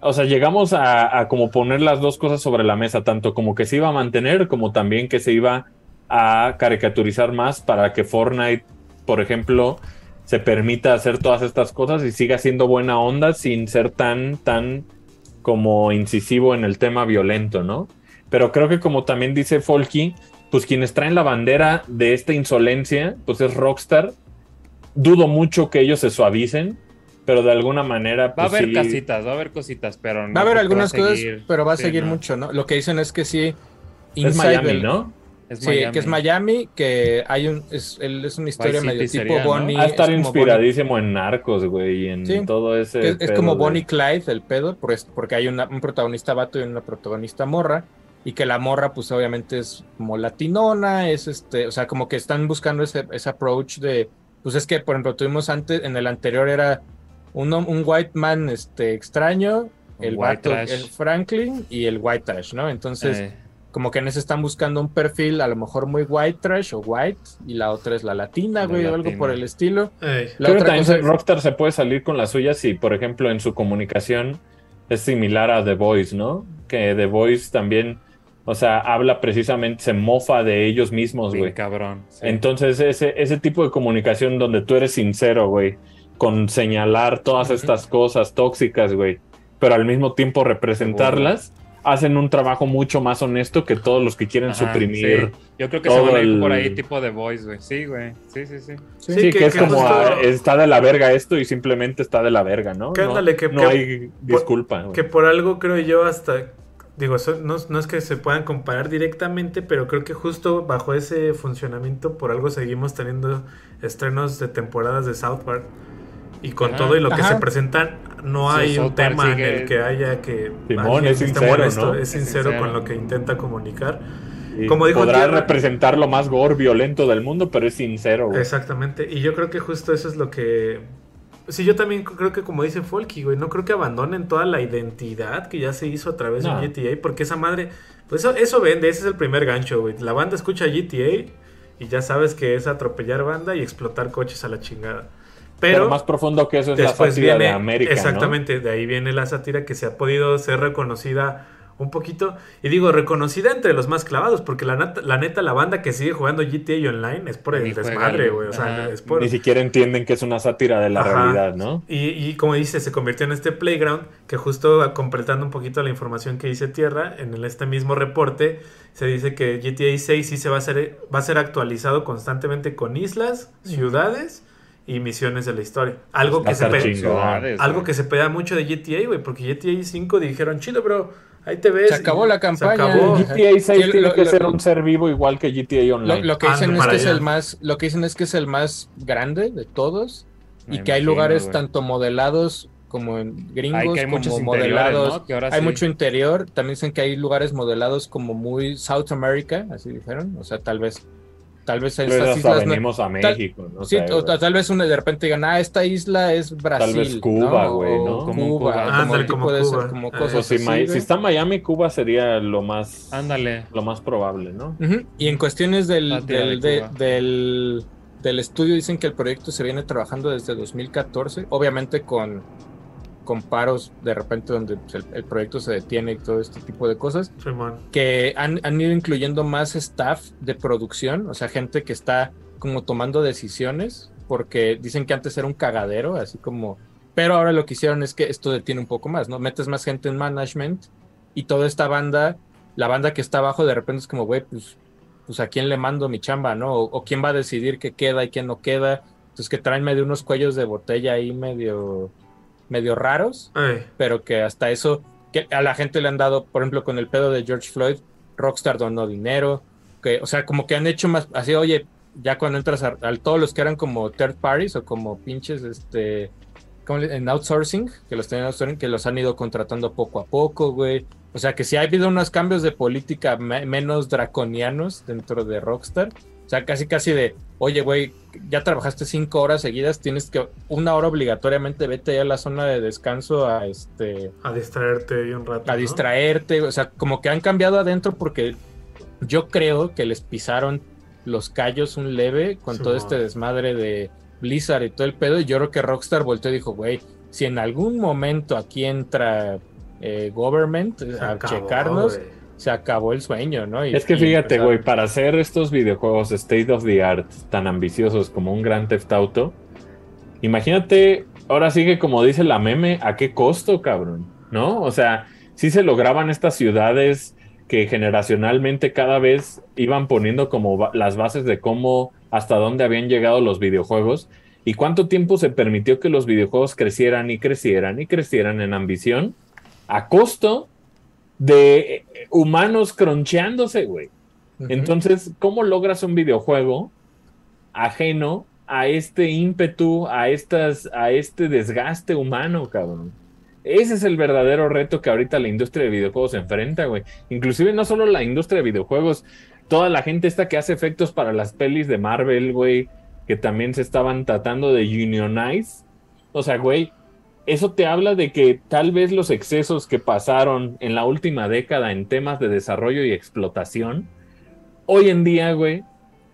O sea, llegamos a, a como poner las dos cosas sobre la mesa, tanto como que se iba a mantener, como también que se iba a caricaturizar más para que Fortnite, por ejemplo, se permita hacer todas estas cosas y siga siendo buena onda sin ser tan, tan como incisivo en el tema violento, ¿no? Pero creo que como también dice Folky, pues quienes traen la bandera de esta insolencia, pues es Rockstar. Dudo mucho que ellos se suavicen, pero de alguna manera... Va a pues haber sí- casitas, va a haber cositas, pero no Va a haber algunas cosas, pero va a sí, seguir no. mucho, ¿no? Lo que dicen es que sí. Es Miami, del- ¿no? Es Sí, Miami. que es Miami, que hay un, es, el- es una historia medio tipo. Bonnie. Va a estar es inspiradísimo en Narcos, güey, y en Sí, todo ese... Bonnie- es, pedo como de- Bonnie Clyde, el pedo, pues, porque hay una- un protagonista vato y una protagonista morra, y que la morra, pues obviamente es como latinona, es este, o sea, como que están buscando ese, ese approach de, pues es que, por ejemplo, tuvimos antes, en el anterior era un, un white man este, extraño, el white vato, trash. el Franklin y el white trash, ¿no? Entonces, Eh, como que en ese están buscando un perfil a lo mejor muy white trash o white, y la otra es la latina, La güey, o algo por el estilo. Ey. La Creo que también cosa es- Rockstar se puede salir con la suya si, por ejemplo, en su comunicación es similar a The Voice, ¿no? Que The Voice también, o sea, habla precisamente, se mofa de ellos mismos, güey. cabrón. sí. Entonces, ese, ese tipo de comunicación donde tú eres sincero, güey, con señalar todas estas cosas tóxicas, güey, pero al mismo tiempo representarlas, hacen un trabajo mucho más honesto que todos los que quieren Ajá, suprimir. sí. Yo creo que se todo van a ir el- por ahí tipo de voice, güey. Sí, güey. Sí, sí, sí. Sí, Sí, que, que- es que como ah, está de la verga esto y simplemente está de la verga, ¿no? Que no ándale, que- no que- hay disculpa. Que por algo creo yo hasta... Digo, eso no, no es que se puedan comparar directamente, pero creo que justo bajo ese funcionamiento por algo seguimos teniendo estrenos de temporadas de South Park. Y con Ajá. todo y lo que se presentan, no Sí, hay South un Park tema en el que haya que. Simón, es esté sincero, molesto, ¿no? Es Es sincero con lo que intenta comunicar. Y Como dijo podrá Tierra- representar lo más gore violento del mundo, pero es sincero, güey. Exactamente. Y yo creo que justo eso es lo que. Sí, yo también creo que, como dice Folky, güey, no creo que abandonen toda la identidad que ya se hizo a través No. de GTA, porque esa madre. Pues eso, eso vende, ese es el primer gancho, güey. La banda escucha GTA y ya sabes que es atropellar banda y explotar coches a la chingada. Pero, Pero, más profundo que eso es la sátira viene. de América, ¿no? exactamente, de ahí viene la sátira que se ha podido ser reconocida un poquito. Y digo, reconocida entre los más clavados, porque la, neta- la neta, la banda que sigue jugando GTA Online es por el desmadre, güey. O sea, es por. Ni siquiera entienden que es una sátira de la Ajá. realidad, ¿no? Y, y como dice, se convirtió en este playground que justo completando un poquito la información que dice Tierra, en el- este mismo reporte se dice que GTA 6 sí se va a ser, va a ser actualizado constantemente con islas, ciudades y misiones de la historia. Algo que se algo que se pega mucho de GTA, güey, porque GTA 5 dijeron, chido, bro, ahí te ves. Se acabó la campaña. Se acabó. GTA 6 Sí, tiene lo- que lo- ser un ser vivo igual que GTA Online. lo que Ah, dicen es que es el más, lo que dicen es que es el más grande de todos Me y que hay lugares tanto modelados como en gringos, hay como modelados. ¿no? Que ahora Hay sí. mucho interior. También dicen que hay lugares modelados como muy South America, así dijeron. O sea, tal vez, tal vez Pero estas hasta islas no- venimos a México, ¿no? Sí, O sea, o tal, tal vez una de repente digan, ah, esta isla es Brasil. vez Cuba, ¿no? güey, O ¿no? Como Cuba, Cuba. como Ándale, como Cuba. esas- como Eh. cosas pues si, así, Ma- güey. si está Miami, Cuba sería lo más, Ándale. lo más probable, ¿no? Y en cuestiones del, de de- del, del estudio dicen que el proyecto se viene trabajando desde 2014, obviamente con, con paros de repente donde pues, el, el proyecto se detiene y todo este tipo de cosas, Simón. que han, han ido incluyendo más staff de producción, o sea, gente que está como tomando decisiones, porque dicen que antes era un cagadero, así como... Pero ahora lo que hicieron es que esto detiene un poco más, ¿no? Metes más gente en management y toda esta banda, la banda que está abajo de repente es como, güey, pues, pues a quién le mando mi chamba, ¿no? O, o quién va a decidir qué queda y qué no queda. Entonces que traen medio unos cuellos de botella ahí medio, medio raros Ay, pero que hasta eso, que a la gente le han dado, por ejemplo, con el pedo de George Floyd, Rockstar donó dinero, que, o sea, como que han hecho más, así, oye, ya cuando entras a, a todos los que eran como third parties o como pinches, este, ¿cómo le- en outsourcing, que los tenían outsourcing, que los han ido contratando poco a poco, güey. O sea, que sí ha habido unos cambios de política me- menos draconianos dentro de Rockstar. O sea, casi casi de, oye, güey, ya trabajaste cinco horas seguidas, tienes que una hora obligatoriamente vete a la zona de descanso a este a distraerte ahí un rato. a ¿no? distraerte, o sea, como que han cambiado adentro porque yo creo que les pisaron los callos un leve con todo este desmadre de Blizzard y todo el pedo, y yo creo que Rockstar volteó y dijo, güey, si en algún momento aquí entra eh, government Se a acabó, checarnos. Se acabó el sueño, ¿no? Y- Es que fíjate, güey, para hacer estos videojuegos state of the art tan ambiciosos como un Grand Theft Auto, imagínate, ahora sigue como dice la meme, ¿a qué costo, cabrón? ¿No? O sea, sí se lograban estas ciudades que generacionalmente cada vez iban poniendo como las bases de cómo, hasta dónde habían llegado los videojuegos y cuánto tiempo se permitió que los videojuegos crecieran y crecieran y crecieran en ambición a costo de eh, humanos croncheándose, güey. Entonces, ¿cómo logras un videojuego ajeno a este ímpetu, a estas, a este desgaste humano, cabrón? Ese es el verdadero reto que ahorita la industria de videojuegos se enfrenta, güey. Inclusive no solo la industria de videojuegos, toda la gente esta que hace efectos para las pelis de Marvel, güey, que también se estaban tratando de unionize. O sea, güey, eso te habla de que tal vez los excesos que pasaron en la última década en temas de desarrollo y explotación, hoy en día, güey,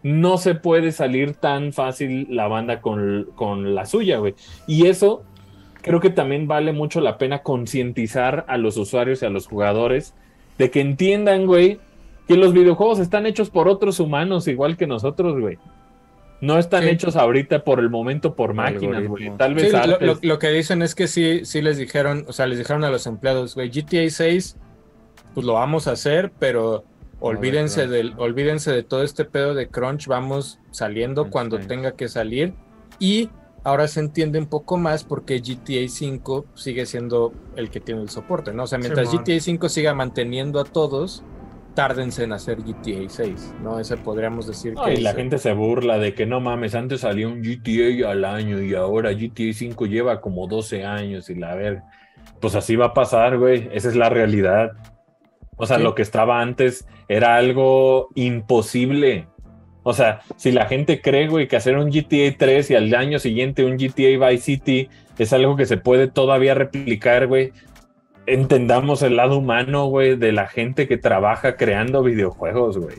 no se puede salir tan fácil la banda con, con la suya, güey. Y eso creo que también vale mucho la pena concientizar a los usuarios y a los jugadores de que entiendan, güey, que los videojuegos están hechos por otros humanos igual que nosotros, güey. No están Sí. hechos ahorita por el momento por máquinas, güey. Tal vez Sí, lo, antes- lo- lo que dicen es que sí, sí les dijeron, o sea, les dijeron a los empleados, güey, GTA 6, pues lo vamos a hacer, pero olvídense del, ¿no? olvídense de todo este pedo de crunch, vamos saliendo Sí. cuando tenga que salir. Y ahora se entiende un poco más porque GTA 5 sigue siendo el que tiene el soporte, ¿no? O sea, mientras. GTA 5 siga manteniendo a todos, tárdense en hacer GTA 6, ¿no? Ese podríamos decir No, que... y la gente se burla de que no mames, antes salía un GTA al año y ahora GTA 5 lleva como 12 años y la ver. Pues así va a pasar, güey. Esa es la realidad. O sea, Sí. lo que estaba antes era algo imposible. O sea, si la gente cree, güey, que hacer un GTA 3 y al año siguiente un GTA Vice City es algo que se puede todavía replicar, güey. Entendamos el lado humano, güey, de la gente que trabaja creando videojuegos, güey.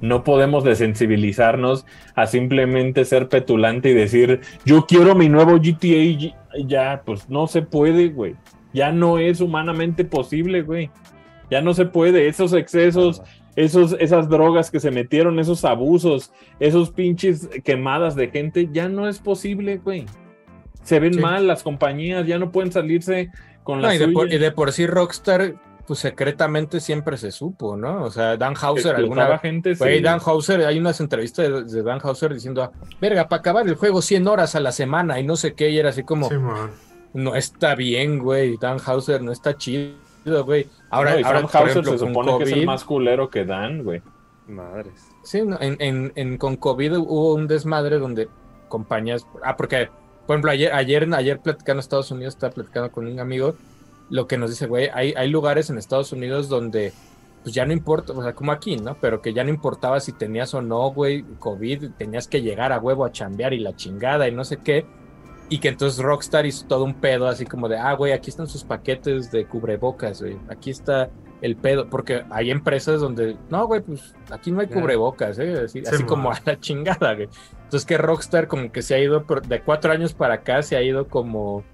No podemos desensibilizarnos a simplemente ser petulante y decir, yo quiero mi nuevo GTA. Ya, pues no se puede, güey. Ya no es humanamente posible, güey. Ya no se puede. Esos excesos, esos, esas drogas que se metieron, esos abusos, esos pinches quemadas de gente, ya no es posible, güey. Se ven Sí. mal las compañías, ya no pueden salirse con No, y, de por, suya. y de por sí Rockstar, pues secretamente siempre se supo, ¿no? O sea, Dan Hauser alguna gente, Güey, sí. Dan Hauser, hay unas entrevistas de, de Dan Hauser diciendo, "Ah, verga, para acabar el juego 100 horas a la semana y no sé qué, y era así como, no está bien, güey, Dan Hauser no está chido, güey. Ahora, No, ahora por Hauser ejemplo, se supone que es el más culero que Dan, güey. Madres. Sí, en, en- con COVID hubo un desmadre donde compañías, ah, porque, por ejemplo, ayer, ayer, ayer platicando en Estados Unidos, estaba platicando con un amigo, lo que nos dice, güey, hay, hay lugares en Estados Unidos donde, pues ya no importa, o sea, como aquí, ¿no? Pero que ya no importaba si tenías o no, güey, COVID, tenías que llegar a huevo a chambear y la chingada y no sé qué. Y que entonces Rockstar hizo todo un pedo así como de, ah, güey, aquí están sus paquetes de cubrebocas, güey. Aquí está el pedo. Porque hay empresas donde, no, güey, pues aquí no hay cubrebocas, ¿eh? Así, Sí, así como a la chingada, güey. Entonces que Rockstar como que se ha ido, de cuatro años para acá, se ha ido como,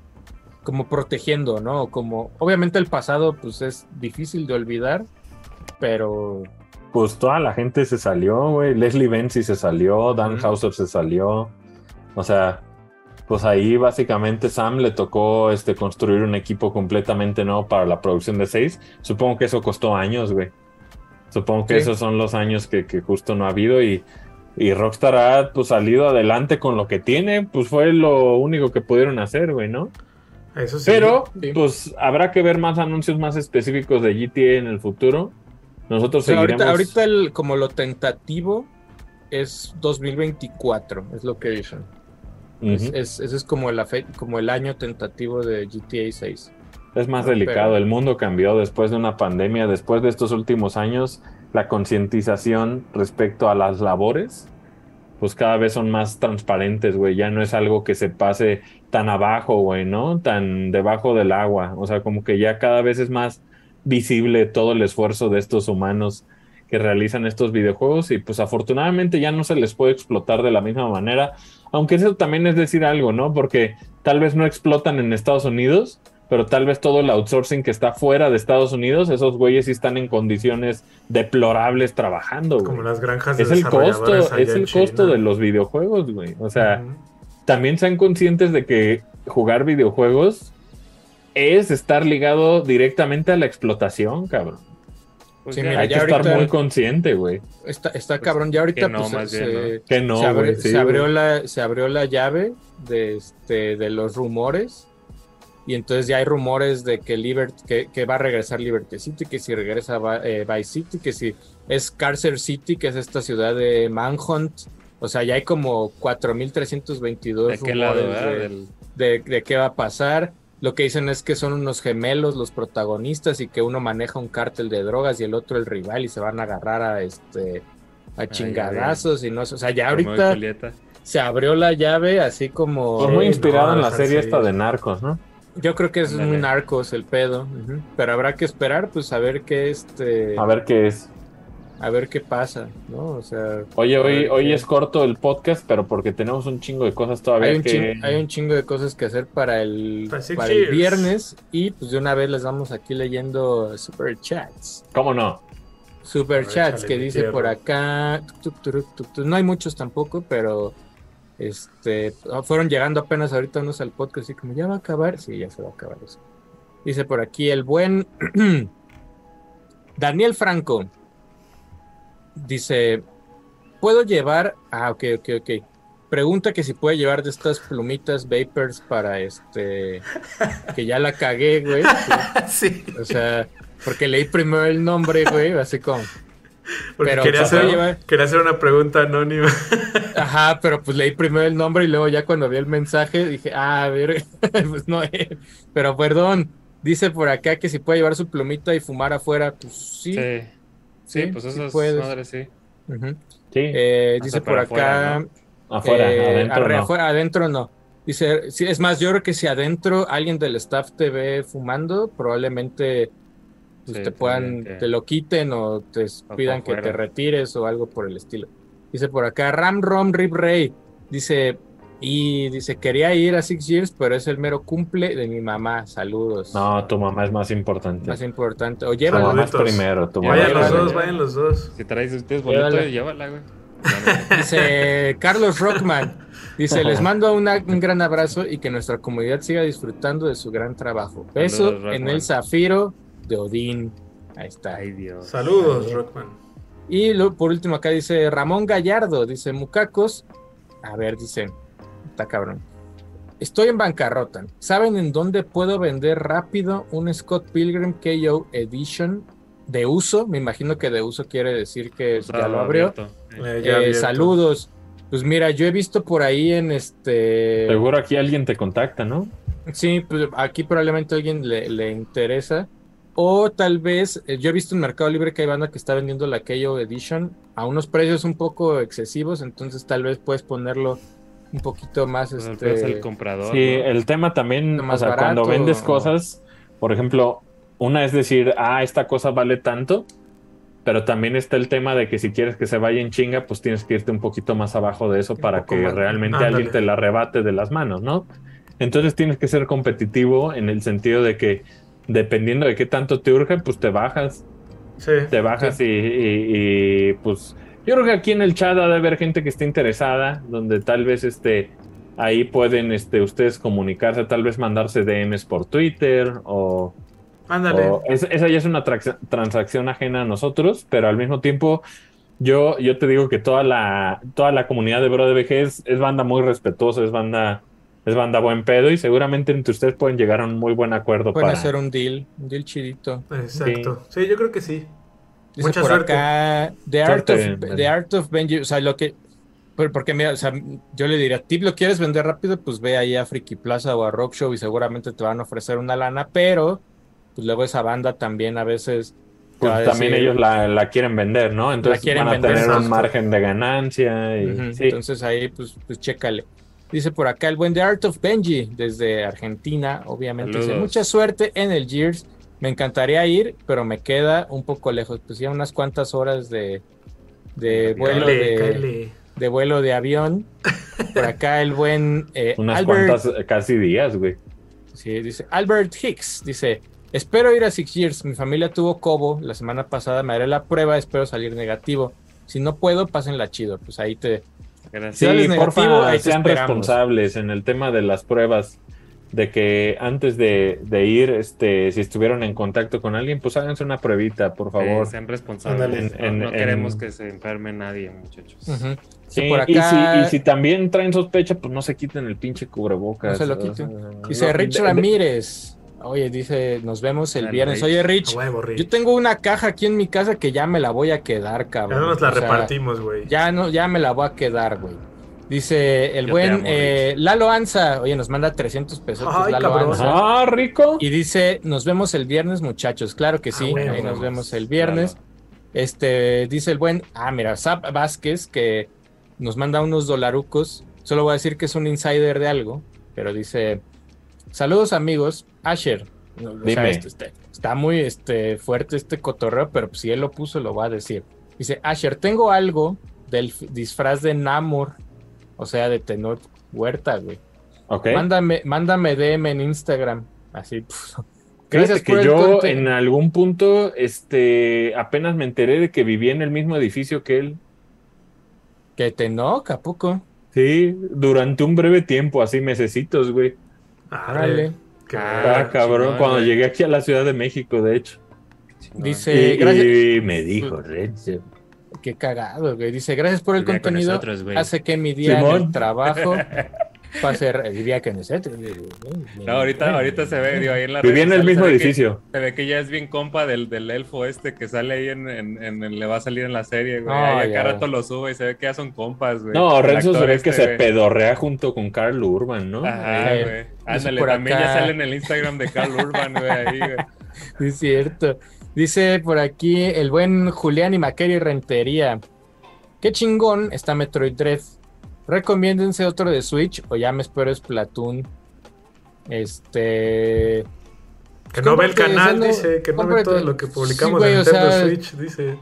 como protegiendo, ¿no? Como, obviamente el pasado, pues es difícil de olvidar, pero... Pues toda la gente se salió, güey. Leslie Benzi se salió, Dan Ujú. Hauser se salió. O sea, pues ahí básicamente Sam le tocó este, construir un equipo completamente nuevo para la producción de 6. Supongo que eso costó años, güey. Supongo que Sí. esos son los años que, que justo no ha habido y, y Rockstar ha pues, salido adelante con lo que tiene. Pues fue lo único que pudieron hacer, güey, ¿no? Eso sí. Pero, Sí. pues habrá que ver más anuncios más específicos de GTA en el futuro. Nosotros O sea, seguiremos. ahorita, ahorita el, como lo tentativo es 2024, es lo que dicen. Es- ese es como, la fe- como el año tentativo de GTA 6. Es más delicado, pero- el mundo cambió después de una pandemia, después de estos últimos años, la concientización respecto a las labores, pues cada vez son más transparentes, güey, ya no es algo que se pase tan abajo, güey, ¿no? Tan debajo del agua, o sea, como que ya cada vez es más visible todo el esfuerzo de estos humanos que realizan estos videojuegos y pues afortunadamente ya no se les puede explotar de la misma manera, aunque eso también es decir algo, ¿no? Porque tal vez no explotan en Estados Unidos, pero tal vez todo el outsourcing que está fuera de Estados Unidos, esos güeyes sí están en condiciones deplorables trabajando, Como güey. las granjas de Es el costo, es el costo de los videojuegos, güey. O sea, también sean conscientes de que jugar videojuegos es estar ligado directamente a la explotación, cabrón. Pues Sí, ya, mira, Hay que estar muy consciente, güey. Está, está Pues, cabrón, ya ahorita que no, pues, más se, bien, Que no, se abrió, güey, sí, se abrió güey. la, se abrió la llave de, este, de los rumores y entonces ya hay rumores de que, Libert, que, que va a regresar Liberty City, que si regresa eh, Vice City, que si es Carcer City, que es esta ciudad de Manhunt. O sea, ya hay como 4.322 ¿De qué lado, rumores de- de, de qué va a pasar. Lo que dicen es que son unos gemelos los protagonistas y que uno maneja un cártel de drogas y el otro el rival y se van a agarrar a este a chingadazos y no sé, o sea, ya ahorita se abrió la llave así como muy inspirado no, en la serie sí. esta de Narcos, ¿no? Yo creo que es Ándale. muy narcos el pedo, pero habrá que esperar pues a ver qué este A ver qué es. a ver qué pasa, ¿no? O sea, Oye, hoy, hoy es corto el podcast, pero porque tenemos un chingo de cosas todavía hay un, que... chingo, hay un chingo de cosas que hacer para el, Para el viernes y pues de una vez les vamos aquí leyendo super chats. ¿Cómo no? Super chats que dice por acá. No hay muchos tampoco, pero este fueron llegando apenas ahorita unos al podcast, así como ya va a acabar. Sí, ya se va a acabar eso. Dice por aquí el buen Daniel Franco. Dice: ¿Puedo llevar? Ah, ok, ok, ok. Pregunta que si puede llevar de estas plumitas vapors para este. Que ya la cagué, güey. Sí. O sea, porque leí primero el nombre, güey, así como. Porque Pero quería, se hacer, llevar- quería hacer una pregunta anónima. Ajá, pero pues leí primero el nombre y luego ya cuando vi el mensaje dije, ah, a ver, pues no es. Pero perdón, dice por acá que si puede llevar su plumita y fumar afuera, pues sí. Sí. Sí, Sí, pues sí eso es puedes. madre, sí. Sí, Eh, Hasta dice por acá, afuera, afuera, eh, adentro arre- no. afuera, adentro no. Dice, sí, es más, yo creo que si adentro alguien del staff te ve fumando, probablemente pues, Sí, te puedan, que- te lo quiten o te O pidan que te retires o algo por el estilo. Dice por acá, Ram Rom Rip Ray. Dice, y dice, quería ir a Six Years, pero es el mero cumple de mi mamá. Saludos. No, tu mamá es más importante. Más importante. O mamá es Saluditos. primero. Tu mamá Vayan es los dos, primero. vayan los dos. Si traes ustedes boleto, Llévala. llévala, güey. Dice Carlos Rockman. Dice, les mando una- un gran abrazo y que nuestra comunidad siga disfrutando de su gran trabajo. Beso Saludos, en el zafiro de Odín. Ahí está. Ay, Dios. Saludos, Rockman. Y lo, por último acá dice Ramón Gallardo, dice Mucacos. A ver, dice, está cabrón. Estoy en bancarrota. ¿Saben en dónde puedo vender rápido un Scott Pilgrim KO Edition de uso? Me imagino que de uso quiere decir que ya lo abrió. Eh, Eh, ya saludos. Pues mira, yo he visto por ahí en este... Seguro aquí alguien te contacta, ¿no? Sí, pues aquí probablemente alguien le, le interesa. O tal vez, eh, yo he visto en Mercado Libre que hay banda que está vendiendo la KO Edition a unos precios un poco excesivos, entonces tal vez puedes ponerlo un poquito más este, es el comprador. Sí, ¿no? el tema también, Más o sea, barato, cuando vendes o- cosas, por ejemplo, una es decir, ah, esta cosa vale tanto, pero también está el tema de que si quieres que se vaya en chinga, pues tienes que irte un poquito más abajo de eso Un para que más. realmente Ándale. alguien te la arrebate de las manos, ¿no? Entonces tienes que ser competitivo en el sentido de que dependiendo de qué tanto te urge, pues te bajas, Sí. te bajas y, y- y, pues yo creo que aquí en el chat ha de haber gente que esté interesada, donde tal vez este ahí pueden este ustedes comunicarse, tal vez mandarse DMs por Twitter o, Ándale. o- es- esa ya es una transacción ajena a nosotros, pero al mismo tiempo yo, yo te digo que toda la toda la comunidad de Bro de es, es banda muy respetuosa, es banda es banda buen pedo y seguramente entre ustedes pueden llegar a un muy buen acuerdo pueden para hacer un deal, un deal chidito. Exacto. Sí. yo creo que sí. Dice Mucha por suerte. acá, The Art, Suerte, of. The Art of Benji, o sea, lo que, por- porque mira, o sea, yo le diría, tip, lo quieres vender rápido, pues ve ahí a Friki Plaza o a Rock Show y seguramente te van a ofrecer una lana, pero pues luego esa banda también a veces pues a también decir- ellos la, la quieren vender, ¿no? Entonces quieren van a vender, tener un margen de ganancia y Ujú, sí. Entonces ahí, pues, pues chécale. Dice por acá el buen The Art of Benji, desde Argentina, obviamente. Dice, mucha suerte en el Gears. Me encantaría ir, pero me queda un poco lejos. Pues ya unas cuantas horas de, de vuelo de vuelo de avión. Por acá el buen eh, Unas Albert, cuantas, eh, casi días, güey. sí, dice Albert Hicks, dice, espero ir a Six Years. Mi familia tuvo Cobo la semana pasada, me haré la prueba, espero salir negativo. Si no puedo, pásenla chido. Pues ahí te, Gracias. Sales Sí, negativo, porfa, sean responsables en el tema de las pruebas, de que antes de, de ir, este, si estuvieron en contacto con alguien, pues háganse una pruebita, por favor. Sí, sean responsables. En- no en- queremos en- que se enferme nadie, muchachos. Sí, Sí, por y, si, y si también traen sospecha, pues no se quiten el pinche cubrebocas. No se lo quiten. Dice no, Rich Ramírez. Oye, dice, nos vemos el viernes. Oye, Rich, huevo, Rich. yo tengo una caja aquí en mi casa que ya me la voy a quedar, Ya cabrón. no nos la O sea, repartimos, güey. ya no, ya me la voy a quedar, güey. Dice el Yo buen amo, eh, Lalo Anza. Oye, nos manda 300 pesos. Ay, Lalo cabrón. Anza. Ah, rico. Y dice, nos vemos el viernes, muchachos. Claro que Ah, sí, bueno, ahí nos vemos el viernes. Este, dice el buen, ah, mira, Zap Vázquez, que nos manda unos dolarucos. Solo voy a decir que es un insider de algo, pero dice, saludos amigos, Asher. O sea, Dime. este- este- está muy este, fuerte este cotorreo, pero si él lo puso, lo va a decir. Dice, Asher, tengo algo del disfraz de Namor, o sea, de Tenor Huerta, güey. Mándame, mándame DM en Instagram. Así, pues, Fíjate que yo conte- en algún punto, este, apenas me enteré de que vivía en el mismo edificio que él. Que Tenoch, ¿a poco? Sí, durante un breve tiempo, así mesecitos, güey. Órale. Qué Ah. Ah, cabrón, chingón, cuando llegué aquí a la Ciudad de México, de hecho. Dice, y, gracias. y me dijo, Renzo. Qué cagado, güey. Dice, gracias por el contenido. nosotros, güey. Hace que mi día en el trabajo Va a ser, diría que no sé. No, ahorita, ahorita se ve, digo, ahí en la Vivía en el mismo se que- edificio. se ve que ya es bien compa del, del elfo este que sale ahí en, en, en el- le va a salir en la serie, güey. No, ahí a ya. cada rato lo sube y se ve que ya son compas, güey. No, El Renzo se ve que este, se güey. pedorrea junto con Carl Urban, ¿no? Ajá, Eh, güey. Ándale, por también ya acá- sale en el Instagram de Carl Urban, güey, ahí, güey. Es cierto. Dice por aquí el buen Julián y Maqueri Rentería. Qué chingón está Metroid Dread. Recomiéndense otro de Switch o ya me espero Splatoon. Este. Que no ve el canal, dice, que no ve todo lo que publicamos Sí, güey, en o Nintendo sea- Switch, dice.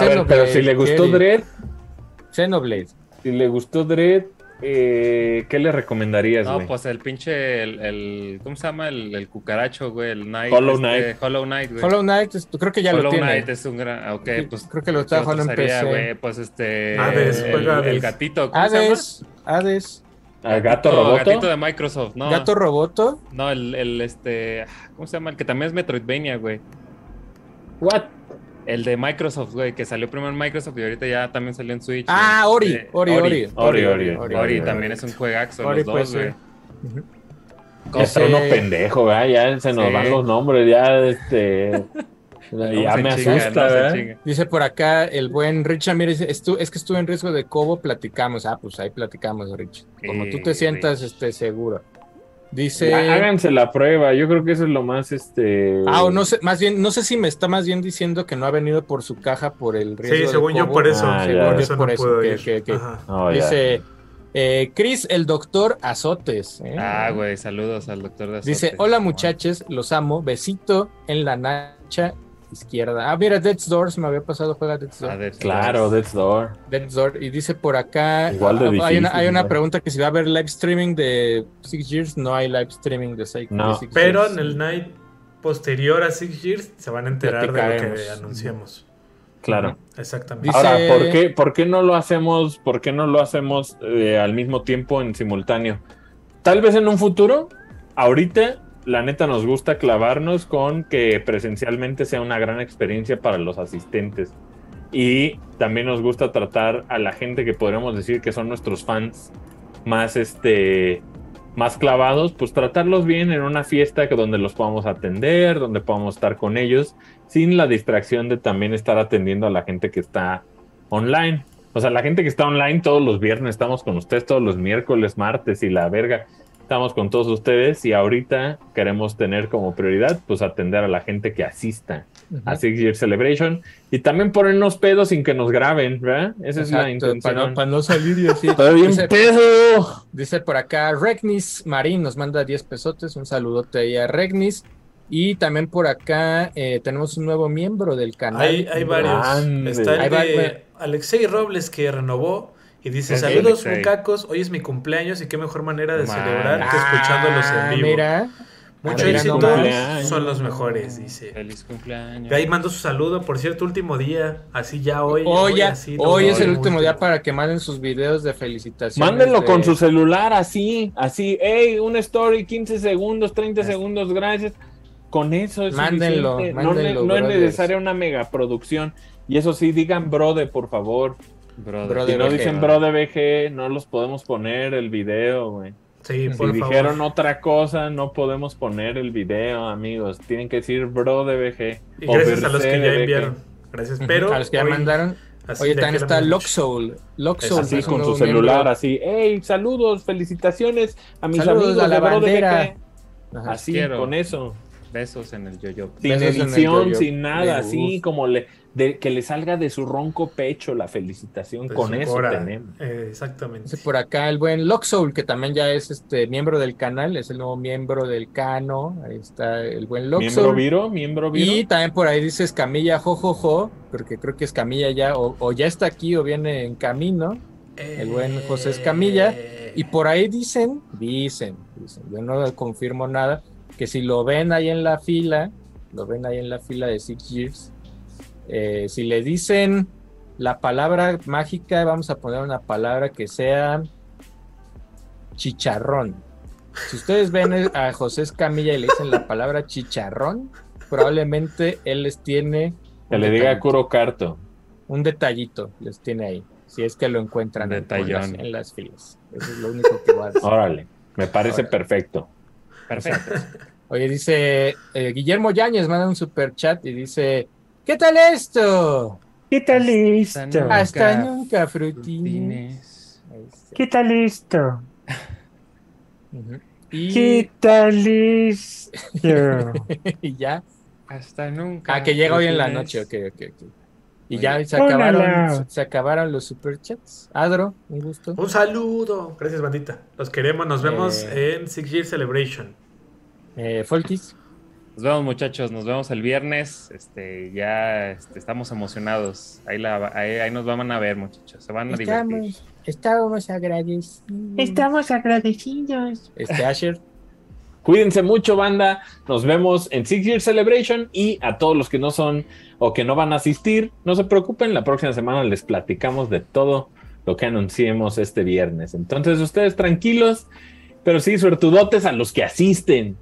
ver, pero si le gustó. Dread, Xenoblade. si le gustó Dread, eh, ¿qué le recomendarías, No, pues el pinche, el, el- ¿cómo se llama? El, el cucaracho, güey, el Knight. Hollow este, Knight. Hollow Knight, güey. Hollow Knight, es- creo que ya Hollow lo tiene. Knight es un gran. ah, Ok, Sí, pues. creo que lo está ¿qué otro jugando en PC. güey? Pues este. Hades, el, el Hades. gatito, ¿cómo se llama? Hades, Hades, ¿A Gato No, Roboto? gatito de Microsoft, no. Gato Roboto. No, el, el este. ¿Cómo se llama? El que también es Metroidvania, güey. What? El de Microsoft, güey, que salió primero en Microsoft y ahorita ya también salió en Switch. Ah, güey. Ori, Eh, Ori, Ori. Ori, Ori, Ori, Ori, también es un juegazo, Ori los dos, güey. ser. Ujú. Ya está uno pendejo, ¿verdad? Ya se nos Sí. van los nombres, ya este. ¿Cómo ya me chinga, asusta, ¿verdad? Dice por acá el buen Rich Ramírez, "Estu- es que estuve en riesgo de cobo, platicamos. Ah, pues ahí platicamos, Rich. Como tú te Eh, sientas este, seguro. Dice... Há- Háganse la prueba, yo creo que eso es lo más este. Ah, o no sé, más bien, no sé si me está más bien diciendo que no ha venido por su caja por el riesgo Sí, de según yo cobo. por eso. Ah, ya. por Yo eso por no eso, que- que- que-. Oh, ya. Dice eh, Chris, el doctor Azotes. ¿eh? Ah, güey, saludos al doctor de Dice, Azotes. hola muchachos, los amo, besito en la nacha izquierda. Ah, mira, Death's Door, se me había pasado, juega Death's Door. Ah, Death's Claro, Door. Death's Door. Death's Door. Y dice por acá, Igual de ah, hay, difícil, una, hay una pregunta que si va a haber live streaming de Six Years, no hay live streaming de Six, No. de Six Pero Years. en el night posterior a Six Years se van a enterar de lo que anunciamos. Claro. Exactamente. Dice- Ahora, ¿por qué, ¿por qué no lo hacemos? ¿Por qué no lo hacemos eh, al mismo tiempo en simultáneo? Tal vez en un futuro. Ahorita, la neta, nos gusta clavarnos con que presencialmente sea una gran experiencia para los asistentes. Y también nos gusta tratar a la gente que podríamos decir que son nuestros fans más este más clavados, pues tratarlos bien en una fiesta que donde los podamos atender, donde podamos estar con ellos, sin la distracción de también estar atendiendo a la gente que está online. O sea, la gente que está online todos los viernes estamos con ustedes, todos los miércoles, martes y la verga. Estamos con todos ustedes y ahorita queremos tener como prioridad pues atender a la gente que asista a Six Year Celebration y también ponernos pedos sin que nos graben, ¿verdad? Esa es la intención. para no, para no salir y así. Estoy bien Dice- pedo. Dice por acá, Regnis Marín nos manda 10 pesotes, un saludote ahí a Regnis. Y también por acá eh, tenemos un nuevo miembro del canal. Hay, hay varios. Está el de. Alexei Robles que renovó y dice: Es Saludos, mucacos. Hoy es mi cumpleaños y qué mejor manera de Man. celebrar que Ah, escuchándolos en vivo. Mira, Mucho Ah, éxito. Son los mejores, dice. Feliz cumpleaños. De ahí mando su saludo, por cierto, último día, así ya hoy. hoy, ya- así, no, hoy es el último día para que manden sus videos de felicitaciones. Mándenlo de- con su celular así, así, hey, una story, 15 segundos, 30 Es- segundos, gracias. Con eso es Mándenlo, mándenlo, no es necesaria una megaproducción. Y eso sí, digan brother, por favor. Brother. Brother. Si no BG, dicen bro de BG, no los podemos poner el video, güey. Sí, Si por dijeron favor. otra cosa, no podemos poner el video, amigos. Tienen que decir bro de BG. Y gracias a los que ya enviaron. Gracias. Pero. a los que ya hoy- mandaron. Oye, también está Loxoul. Loxoul. Así con su celular, miembro. así, hey, saludos, felicitaciones a mis Saludos amigos a la de bro de bandera. BG. Ajá. Así, Quiero. con eso. Besos en el yo-yo. Sin Besos edición, yo-yo. sin nada, Me así gusta. como le, de, que le salga de su ronco pecho la felicitación. con eso cora. tenemos. Eh, exactamente. Por acá el buen Loxoul, que también ya es este miembro del canal, es el nuevo miembro del Cano. Ahí está el buen Miembro Loxoul. Viro, miembro Viro. Y también por ahí dice Escamilla, jojojo, porque creo que Escamilla ya o, o ya está aquí o viene en camino. el buen José Escamilla. Eh, Y por ahí dicen, dicen, dicen, yo no confirmo nada, que si lo ven ahí en la fila, lo ven ahí en la fila de Six Years, eh, si le dicen la palabra mágica, vamos a poner una palabra que sea chicharrón. Si ustedes ven a José Escamilla y le dicen la palabra chicharrón, probablemente él les tiene Que le diga Kuro Carto. un detallito, les tiene ahí. Si es que lo encuentran en, las, en las filas. Eso es lo único que voy a decir. Órale, me parece Órale. perfecto. Perfecto. Oye, dice eh, Guillermo Yáñez, manda un super chat y dice: ¿Qué tal esto? ¿Qué tal esto? Hasta Nunca, nunca, frutines. ¿Qué tal esto? Ujú. Y, ¿Qué tal esto? y ya. Hasta nunca. Ah, que llega hoy en la noche, ok, ok, ok. Y ya se acabaron, se acabaron los superchats. Adro, un gusto. Un saludo. Gracias, bandita. Los queremos. Nos vemos Eh. en Six Year Celebration. Eh, Folkis, Nos vemos, muchachos. Nos vemos el viernes. Este, ya este, estamos emocionados. Ahí, la, ahí, ahí nos van a ver, muchachos. Se van a divertir. estamos, agradecidos. Estamos agradecidos. Este Asher, Cuídense mucho, banda. Nos vemos en Six Year Celebration y a todos los que no son o que no van a asistir, no se preocupen. La próxima semana les platicamos de todo lo que anunciemos este viernes. Entonces, ustedes tranquilos, pero sí, suertudotes a los que asisten.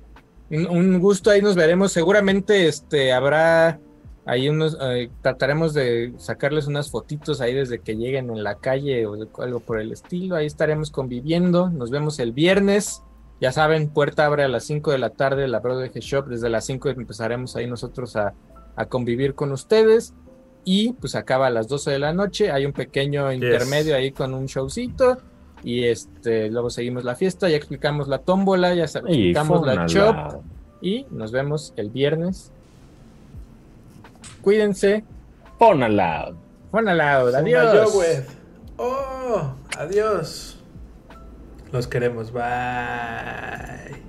un, gusto, ahí nos veremos. Seguramente este habrá ahí unos, eh, trataremos de sacarles unas fotitos ahí desde que lleguen en la calle o algo por el estilo. Ahí estaremos conviviendo. Nos vemos el viernes. Ya saben, puerta abre a las 5 de la tarde, la Broadway Shop. Desde las 5 empezaremos ahí nosotros a, a convivir con ustedes. Y pues acaba a las 12 de la noche. Hay un pequeño intermedio ahí con un showcito. Y este, luego seguimos la fiesta. Ya explicamos la tómbola, ya Y explicamos la chop. Y nos vemos el viernes. Cuídense. Pónala. Juan Alao, Zumba adiós. Yogüed. Oh, adiós. Los queremos. Bye.